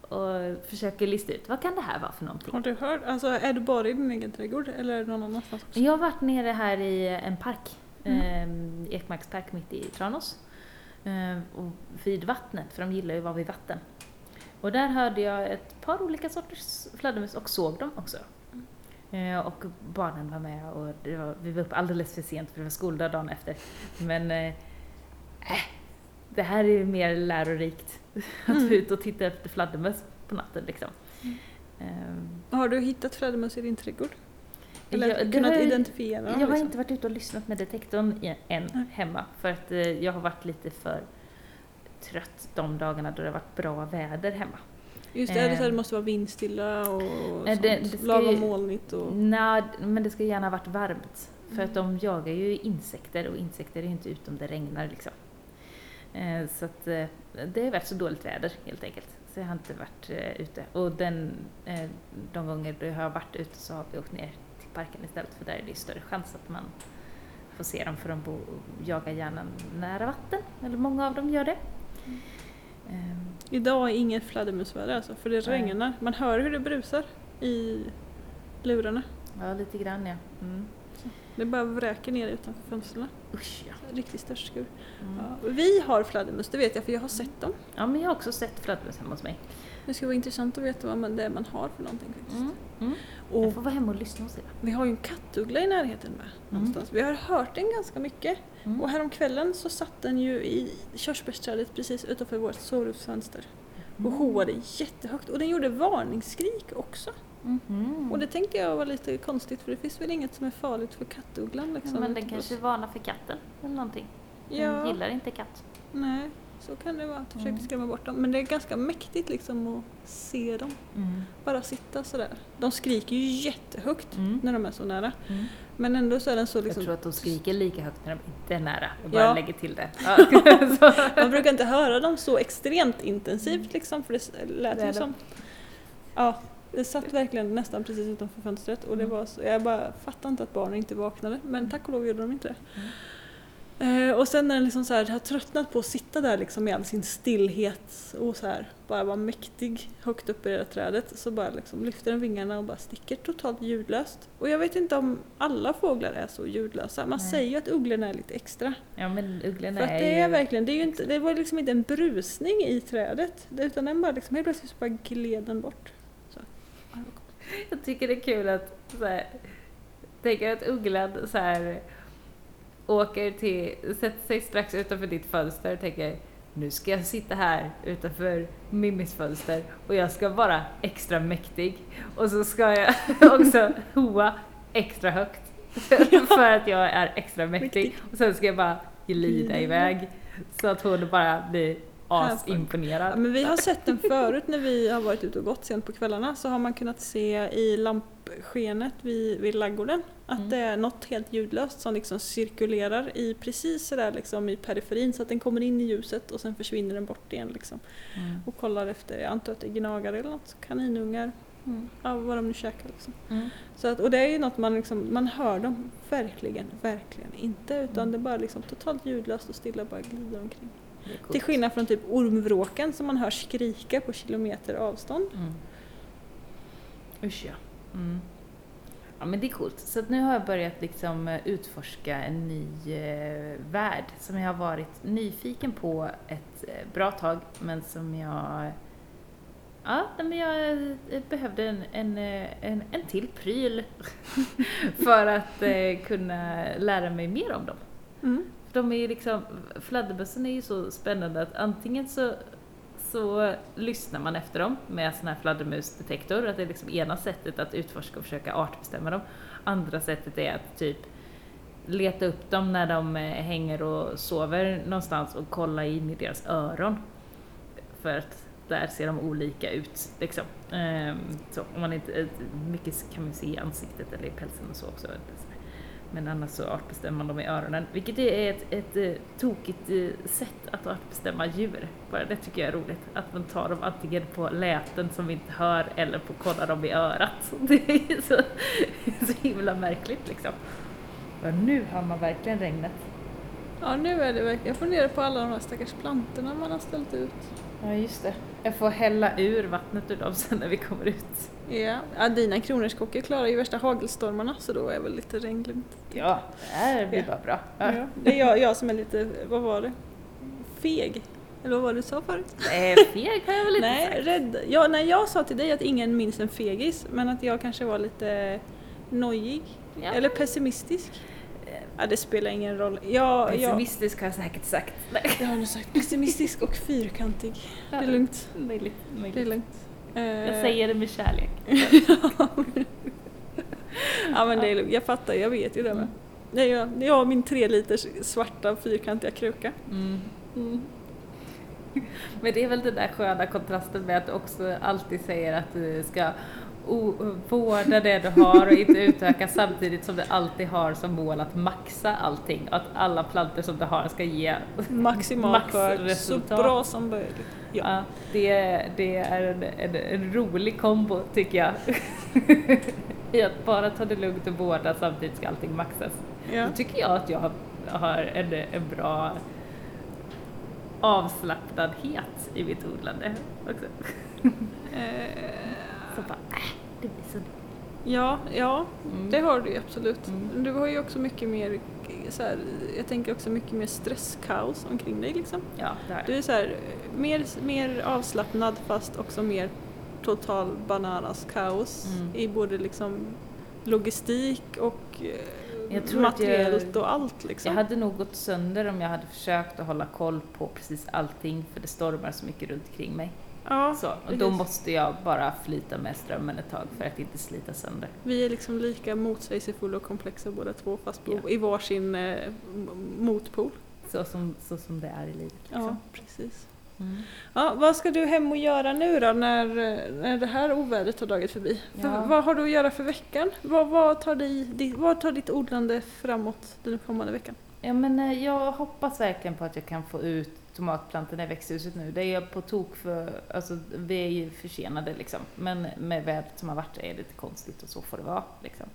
[SPEAKER 2] Och försöker lista ut, vad kan det här vara för någonting?
[SPEAKER 1] Har du hört? Alltså är du bara i din egen trädgård eller är det någon annanstans också?
[SPEAKER 2] Jag har varit nere här i en park,
[SPEAKER 1] Mm.
[SPEAKER 2] eh, Ekmarkspark mitt i Tranås. Eh, och vid vattnet, för de gillar ju att vara vid vatten. Och där hörde jag ett par olika sorters fladdermöss och såg dem också. Eh, och barnen var med och det var, vi var uppe alldeles för sent för det var skoldag dagen efter. Men eh, äh, det här är ju mer lärorikt. Att
[SPEAKER 1] Mm.
[SPEAKER 2] få ut och titta efter fladdermöss på natten liksom.
[SPEAKER 1] Mm.
[SPEAKER 2] Eh,
[SPEAKER 1] Har du hittat fladdermöss i din trädgård? Eller
[SPEAKER 2] Ja, det
[SPEAKER 1] kunnat
[SPEAKER 2] har jag-
[SPEAKER 1] identifiera?
[SPEAKER 2] Jag har
[SPEAKER 1] liksom?
[SPEAKER 2] inte varit ute och lyssnat med detektorn än
[SPEAKER 1] Nej.
[SPEAKER 2] hemma för att eh, jag har varit lite för trött de dagarna då det har varit bra väder hemma.
[SPEAKER 1] Just det, är det,
[SPEAKER 2] Eh.
[SPEAKER 1] det måste vara vindstilla och
[SPEAKER 2] Eh,
[SPEAKER 1] sånt.
[SPEAKER 2] det- det
[SPEAKER 1] Lagom molnigt och...
[SPEAKER 2] Nej, men det ska gärna ha varit varmt. För att
[SPEAKER 1] Mm.
[SPEAKER 2] de jagar ju insekter och insekter är ju inte ute om det regnar liksom. Eh, Så att eh, det har varit så dåligt väder helt enkelt. Så jag har inte varit eh, ute. Och den, eh, de gånger jag har varit ute så har vi åkt ner parken istället för där är det ju större chans att man får se dem för de bo, jagar gärna nära vatten. Eller många av dem gör det.
[SPEAKER 1] Mm.
[SPEAKER 2] Ehm,
[SPEAKER 1] Idag är inget fladdermusväder alltså, för det regnar. Man hör hur det brusar i lurarna.
[SPEAKER 2] Ja, lite grann ja. Mm.
[SPEAKER 1] Det bara vräker ner utanför fönstren.
[SPEAKER 2] Usch ja.
[SPEAKER 1] Riktigt störtskur.
[SPEAKER 2] Mm.
[SPEAKER 1] Ja. Vi har fladdermus, det vet jag för jag har sett dem.
[SPEAKER 2] Ja, men jag har också sett fladdermöss hemma hos mig.
[SPEAKER 1] Det skulle vara intressant att veta vad man, det är man har för någonting faktiskt.
[SPEAKER 2] Mm. Mm. Jag
[SPEAKER 1] Och
[SPEAKER 2] får vara hemma och lyssna och se.
[SPEAKER 1] vi har ju en kattuggla i närheten med. Någonstans. Vi har hört den ganska mycket.
[SPEAKER 2] Mm.
[SPEAKER 1] Och häromkvällen så satt den ju i körsbärsträdet precis utanför vårt sovrumsfönster. Och hoade jättehögt. Och den gjorde varningsskrik också.
[SPEAKER 2] Mhm.
[SPEAKER 1] Och det tänkte jag var lite konstigt för det finns väl inget som är farligt för kattugglan liksom.
[SPEAKER 2] ja, men den kanske varnar för katten eller någonting. Den
[SPEAKER 1] Ja,
[SPEAKER 2] gillar inte katt.
[SPEAKER 1] nej. Så kan det vara, att jag försöker
[SPEAKER 2] Mm.
[SPEAKER 1] skrämma bort dem. Men det är ganska mäktigt liksom att se dem.
[SPEAKER 2] Mm.
[SPEAKER 1] Bara sitta sådär. De skriker ju jättehögt
[SPEAKER 2] Mm.
[SPEAKER 1] när de är så nära.
[SPEAKER 2] Mm.
[SPEAKER 1] Men ändå så är den så
[SPEAKER 2] Jag
[SPEAKER 1] liksom...
[SPEAKER 2] tror att de skriker lika högt när de inte är nära. Jag bara
[SPEAKER 1] Ja.
[SPEAKER 2] lägger till det.
[SPEAKER 1] Man brukar inte höra dem så extremt intensivt liksom för det lät
[SPEAKER 2] Det
[SPEAKER 1] ju som... Ja, det satt verkligen nästan precis utanför fönstret och det
[SPEAKER 2] Mm.
[SPEAKER 1] var så, jag bara fattade inte att barnen inte vaknade men tack och lov gjorde de inte det.
[SPEAKER 2] Mm.
[SPEAKER 1] Eh, och sen när den liksom så här, har tröttnat på att sitta där liksom i all sin stillhet och så här, bara vara mäktig högt upp i det där trädet så bara liksom lyfter den vingarna och bara sticker totalt ljudlöst. Och jag vet inte om alla fåglar är så ljudlösa. Man
[SPEAKER 2] Nej.
[SPEAKER 1] säger ju att ugglorna är lite extra.
[SPEAKER 2] ja men ugglorna
[SPEAKER 1] För att
[SPEAKER 2] är
[SPEAKER 1] det
[SPEAKER 2] ju...
[SPEAKER 1] verkligen, det, är ju inte, det var liksom inte en brusning i trädet utan den bara liksom, helt plötsligt bara gled den bort.
[SPEAKER 2] Jag tycker det är kul att så här, tänker att ugglan så här åker till, sätter sig strax utanför ditt fönster och tänker nu ska jag sitta här utanför Mimmis fönster och jag ska vara extra mäktig. Och så ska jag också hoa extra högt för att jag är extra mäktig. Och sen ska jag bara Glida. iväg så att hon bara blir
[SPEAKER 1] Härför. Ja,
[SPEAKER 2] asimponerad.
[SPEAKER 1] men vi har sett den förut när vi har varit ute och gått sent på kvällarna så har man kunnat se i lampskenet vid, vid laggården att
[SPEAKER 2] Mm.
[SPEAKER 1] det är något helt ljudlöst som liksom cirkulerar i precis sådär liksom i periferin så att den kommer in i ljuset och sen försvinner den bort igen liksom.
[SPEAKER 2] Mm.
[SPEAKER 1] Och kollar efter, jag antar att det är gnagare eller något, kaninungar,
[SPEAKER 2] Mm.
[SPEAKER 1] ja, vad de nu käkar liksom.
[SPEAKER 2] Mm.
[SPEAKER 1] Så att, och det är ju något man liksom, man hör dem verkligen, verkligen inte utan
[SPEAKER 2] Mm.
[SPEAKER 1] det är bara liksom totalt ljudlöst och stilla bara glider omkring. Till skillnad från typ ormvråken som man hör skrika på kilometer avstånd.
[SPEAKER 2] Mm. Usch ja. Mm. Ja men det är coolt. Så att nu har jag börjat liksom eh, utforska en ny eh, värld som jag har varit nyfiken på ett eh, bra tag men som jag Ja, men jag eh, behövde en, en, en, en till pryl för att eh, kunna lära mig mer om dem.
[SPEAKER 1] Mm.
[SPEAKER 2] De är ju liksom, fladdermössen är ju så spännande att antingen så, så lyssnar man efter dem med sån här fladdermusdetektor, att det är liksom ena sättet att utforska och försöka artbestämma dem. Andra sättet är att typ leta upp dem när de eh, hänger och sover någonstans och kolla in i deras öron. För att där ser de olika ut. Liksom. Ehm, så, om man inte, eh, mycket kan man se i ansiktet eller i pälsen och så också. Men annars så artbestämmer man dem i öronen, vilket är ett, ett, ett tokigt eh, sätt att artbestämma djur. Bara det tycker jag är roligt, att man tar dem antingen på läten som vi inte hör eller på kolla dem i örat. Det är så, så himla märkligt liksom. Och nu har man verkligen regnet.
[SPEAKER 1] Ja, nu är det verkligen... Jag funderar på alla de här stackars plantorna man har ställt ut.
[SPEAKER 2] Ja, just det. Jag får hälla ur vattnet ur dem sen när vi kommer ut.
[SPEAKER 1] Ja, ja dina kronärtskockor klarar ju värsta hagelstormarna så då är väl lite regnlugnt.
[SPEAKER 2] Ja, det här blir
[SPEAKER 1] Ja.
[SPEAKER 2] bara bra. Ja.
[SPEAKER 1] Ja. Det är jag, jag som är lite, vad var det? Feg? Eller vad var det du sa förut?
[SPEAKER 2] Nej, feg har jag väl inte
[SPEAKER 1] Nej,
[SPEAKER 2] sagt.
[SPEAKER 1] rädd. Ja, nej, jag sa till dig att ingen minns en fegis, men att jag kanske var lite nojig.
[SPEAKER 2] Ja.
[SPEAKER 1] Eller pessimistisk. Ja, det spelar ingen roll. Jag, jag,
[SPEAKER 2] Pessimistisk har jag säkert sagt. Nej.
[SPEAKER 1] jag har nog sagt pessimistisk och fyrkantig. Det är lugnt.
[SPEAKER 2] Möjligt,
[SPEAKER 1] Det är
[SPEAKER 2] möjligt.
[SPEAKER 1] lugnt. Eh,
[SPEAKER 2] Jag säger det med kärlek.
[SPEAKER 1] ja men det är lugnt, jag fattar, jag vet ju det med. Det är jag, och min tre liters svarta fyrkantiga kruka.
[SPEAKER 2] Mm.
[SPEAKER 1] Mm.
[SPEAKER 2] Men det är väl den där sköna kontrasten med att du också alltid säger att du ska vårda det du har och inte utöka samtidigt som du alltid har som mål att maxa allting. Att alla plantor som du har ska ge
[SPEAKER 1] Maximal skörd, så bra som möjligt. Ja.
[SPEAKER 2] Ja, det, det är en, en, en rolig kombo tycker jag. I att bara ta det lugnt och vårda samtidigt ska allting maxas.
[SPEAKER 1] Ja.
[SPEAKER 2] Då tycker jag att jag har, har en, en bra avslappnadhet i mitt odlande också.
[SPEAKER 1] Eh,
[SPEAKER 2] Så bara, äh, det blir så
[SPEAKER 1] ja, ja,
[SPEAKER 2] Mm.
[SPEAKER 1] det har du ju absolut.
[SPEAKER 2] Mm.
[SPEAKER 1] Du har ju också mycket mer, så här, jag tänker också mycket mer stresskaos omkring dig liksom.
[SPEAKER 2] Ja, det
[SPEAKER 1] Du är så här, mer, mer avslappnad fast också mer total bananas kaos
[SPEAKER 2] Mm.
[SPEAKER 1] i både liksom logistik och eh,
[SPEAKER 2] Jag tror att jag-
[SPEAKER 1] materiellt och allt liksom.
[SPEAKER 2] Jag hade nog gått sönder om jag hade försökt att hålla koll på precis allting för det stormar så mycket runt omkring mig.
[SPEAKER 1] Ja,
[SPEAKER 2] Så, och då måste jag bara flyta med strömmen ett tag för att inte slita sönder.
[SPEAKER 1] Vi är liksom lika motsägelsefulla och komplexa båda två fast på,
[SPEAKER 2] Ja.
[SPEAKER 1] i varsin eh, motpol.
[SPEAKER 2] Så som, så som det är i livet.
[SPEAKER 1] Ja,
[SPEAKER 2] Liksom.
[SPEAKER 1] precis.
[SPEAKER 2] Mm.
[SPEAKER 1] Ja, vad ska du hem och göra nu då när, när det här ovädret har dragit förbi?
[SPEAKER 2] Ja.
[SPEAKER 1] För, vad har du att göra för veckan? Vad, vad, tar dig, di- vad tar ditt odlande framåt den kommande veckan?
[SPEAKER 2] Ja, men eh, jag hoppas verkligen på att jag kan få ut tomatplantorna i växthuset nu. Det är på tok för, alltså vi är ju försenade liksom. Men med vädret som har varit är det lite konstigt och så får det vara liksom.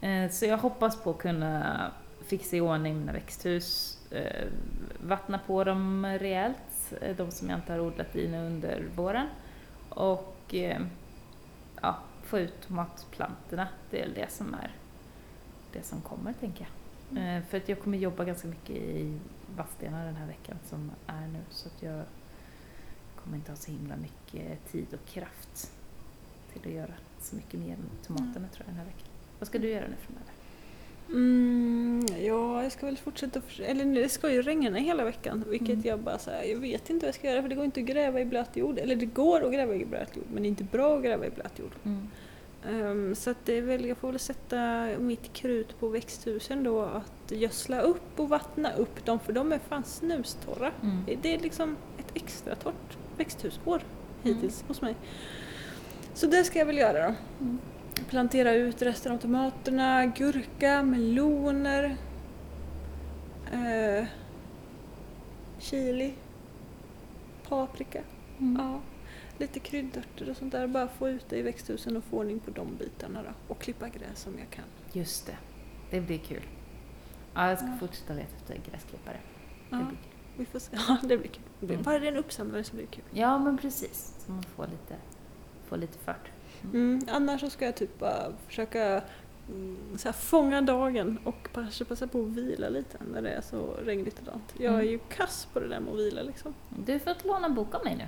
[SPEAKER 2] Eh, så jag hoppas på att kunna fixa i ordning mina växthus, eh, vattna på dem rejält, eh, de som jag inte har odlat i nu under våren. Och ja, få ut tomatplantorna. Det är väl det som är det som kommer tänker jag. Eh, För att jag kommer jobba ganska mycket i Vadstena den här veckan som är nu så att jag kommer inte ha så himla mycket tid och kraft till att göra så mycket mer med tomaterna tror jag den här veckan. Vad ska du göra nu framöver?
[SPEAKER 1] Mm, ja, jag ska väl fortsätta, eller det ska ju regna hela veckan vilket
[SPEAKER 2] Mm.
[SPEAKER 1] jag bara så här, jag vet inte vad jag ska göra för det går inte att gräva i blöt jord. Eller det går att gräva i blöt jord men det är inte bra att gräva i blöt jord. Ehm, så att det väl, jag får väl sätta mitt krut på växthusen då att gödsla upp och vattna upp dem för de är fan snustorra.
[SPEAKER 2] Mm.
[SPEAKER 1] Det- är liksom ett extra torrt växthusår
[SPEAKER 2] Mm.
[SPEAKER 1] hittills hos mig. Så det ska jag väl göra då.
[SPEAKER 2] Mm.
[SPEAKER 1] Plantera ut resten av tomaterna, gurka, meloner, eh, chili, paprika.
[SPEAKER 2] Mm.
[SPEAKER 1] Ja, lite kryddörter och sånt där. Bara få ut det i växthusen och få ordning på de bitarna då. Och klippa gräs om jag kan.
[SPEAKER 2] Just det, det blir kul. Ja, jag ska
[SPEAKER 1] Ja.
[SPEAKER 2] fortsätta leta efter gräsklippare. Det
[SPEAKER 1] Ja.
[SPEAKER 2] blir kul.
[SPEAKER 1] Vi får se. Ja, det blir kul.
[SPEAKER 2] Mm.
[SPEAKER 1] Bara det är en uppsamlare så blir det kul.
[SPEAKER 2] Ja, men precis. Så man får lite, får lite fart.
[SPEAKER 1] Mm, annars så ska jag typ bara försöka mm, så här, fånga dagen och kanske passa på att vila lite när det är så regnigt idag. Jag är
[SPEAKER 2] Mm.
[SPEAKER 1] ju kass på det där med att vila liksom.
[SPEAKER 2] Du fått låna en bok av mig nu.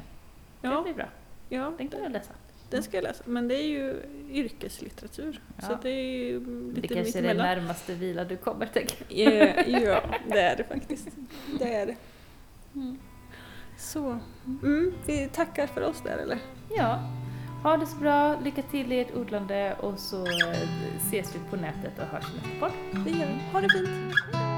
[SPEAKER 2] Det
[SPEAKER 1] Ja,
[SPEAKER 2] blir bra.
[SPEAKER 1] Ja
[SPEAKER 2] Den kan du läsa.
[SPEAKER 1] den ska jag läsa. Men det är ju yrkeslitteratur. Så
[SPEAKER 2] Ja.
[SPEAKER 1] det är ju
[SPEAKER 2] Det
[SPEAKER 1] lite
[SPEAKER 2] kanske är det närmaste vila du kommer, tänker
[SPEAKER 1] Ja, ja, det är det faktiskt. Det är det.
[SPEAKER 2] jag.
[SPEAKER 1] Så, mm, vi tackar för oss där eller?
[SPEAKER 2] Ja, ha det så bra, lycka till i ert odlande och så eh, ses vi på nätet och hörs nästa podd.
[SPEAKER 1] Det gör vi. Ha det fint!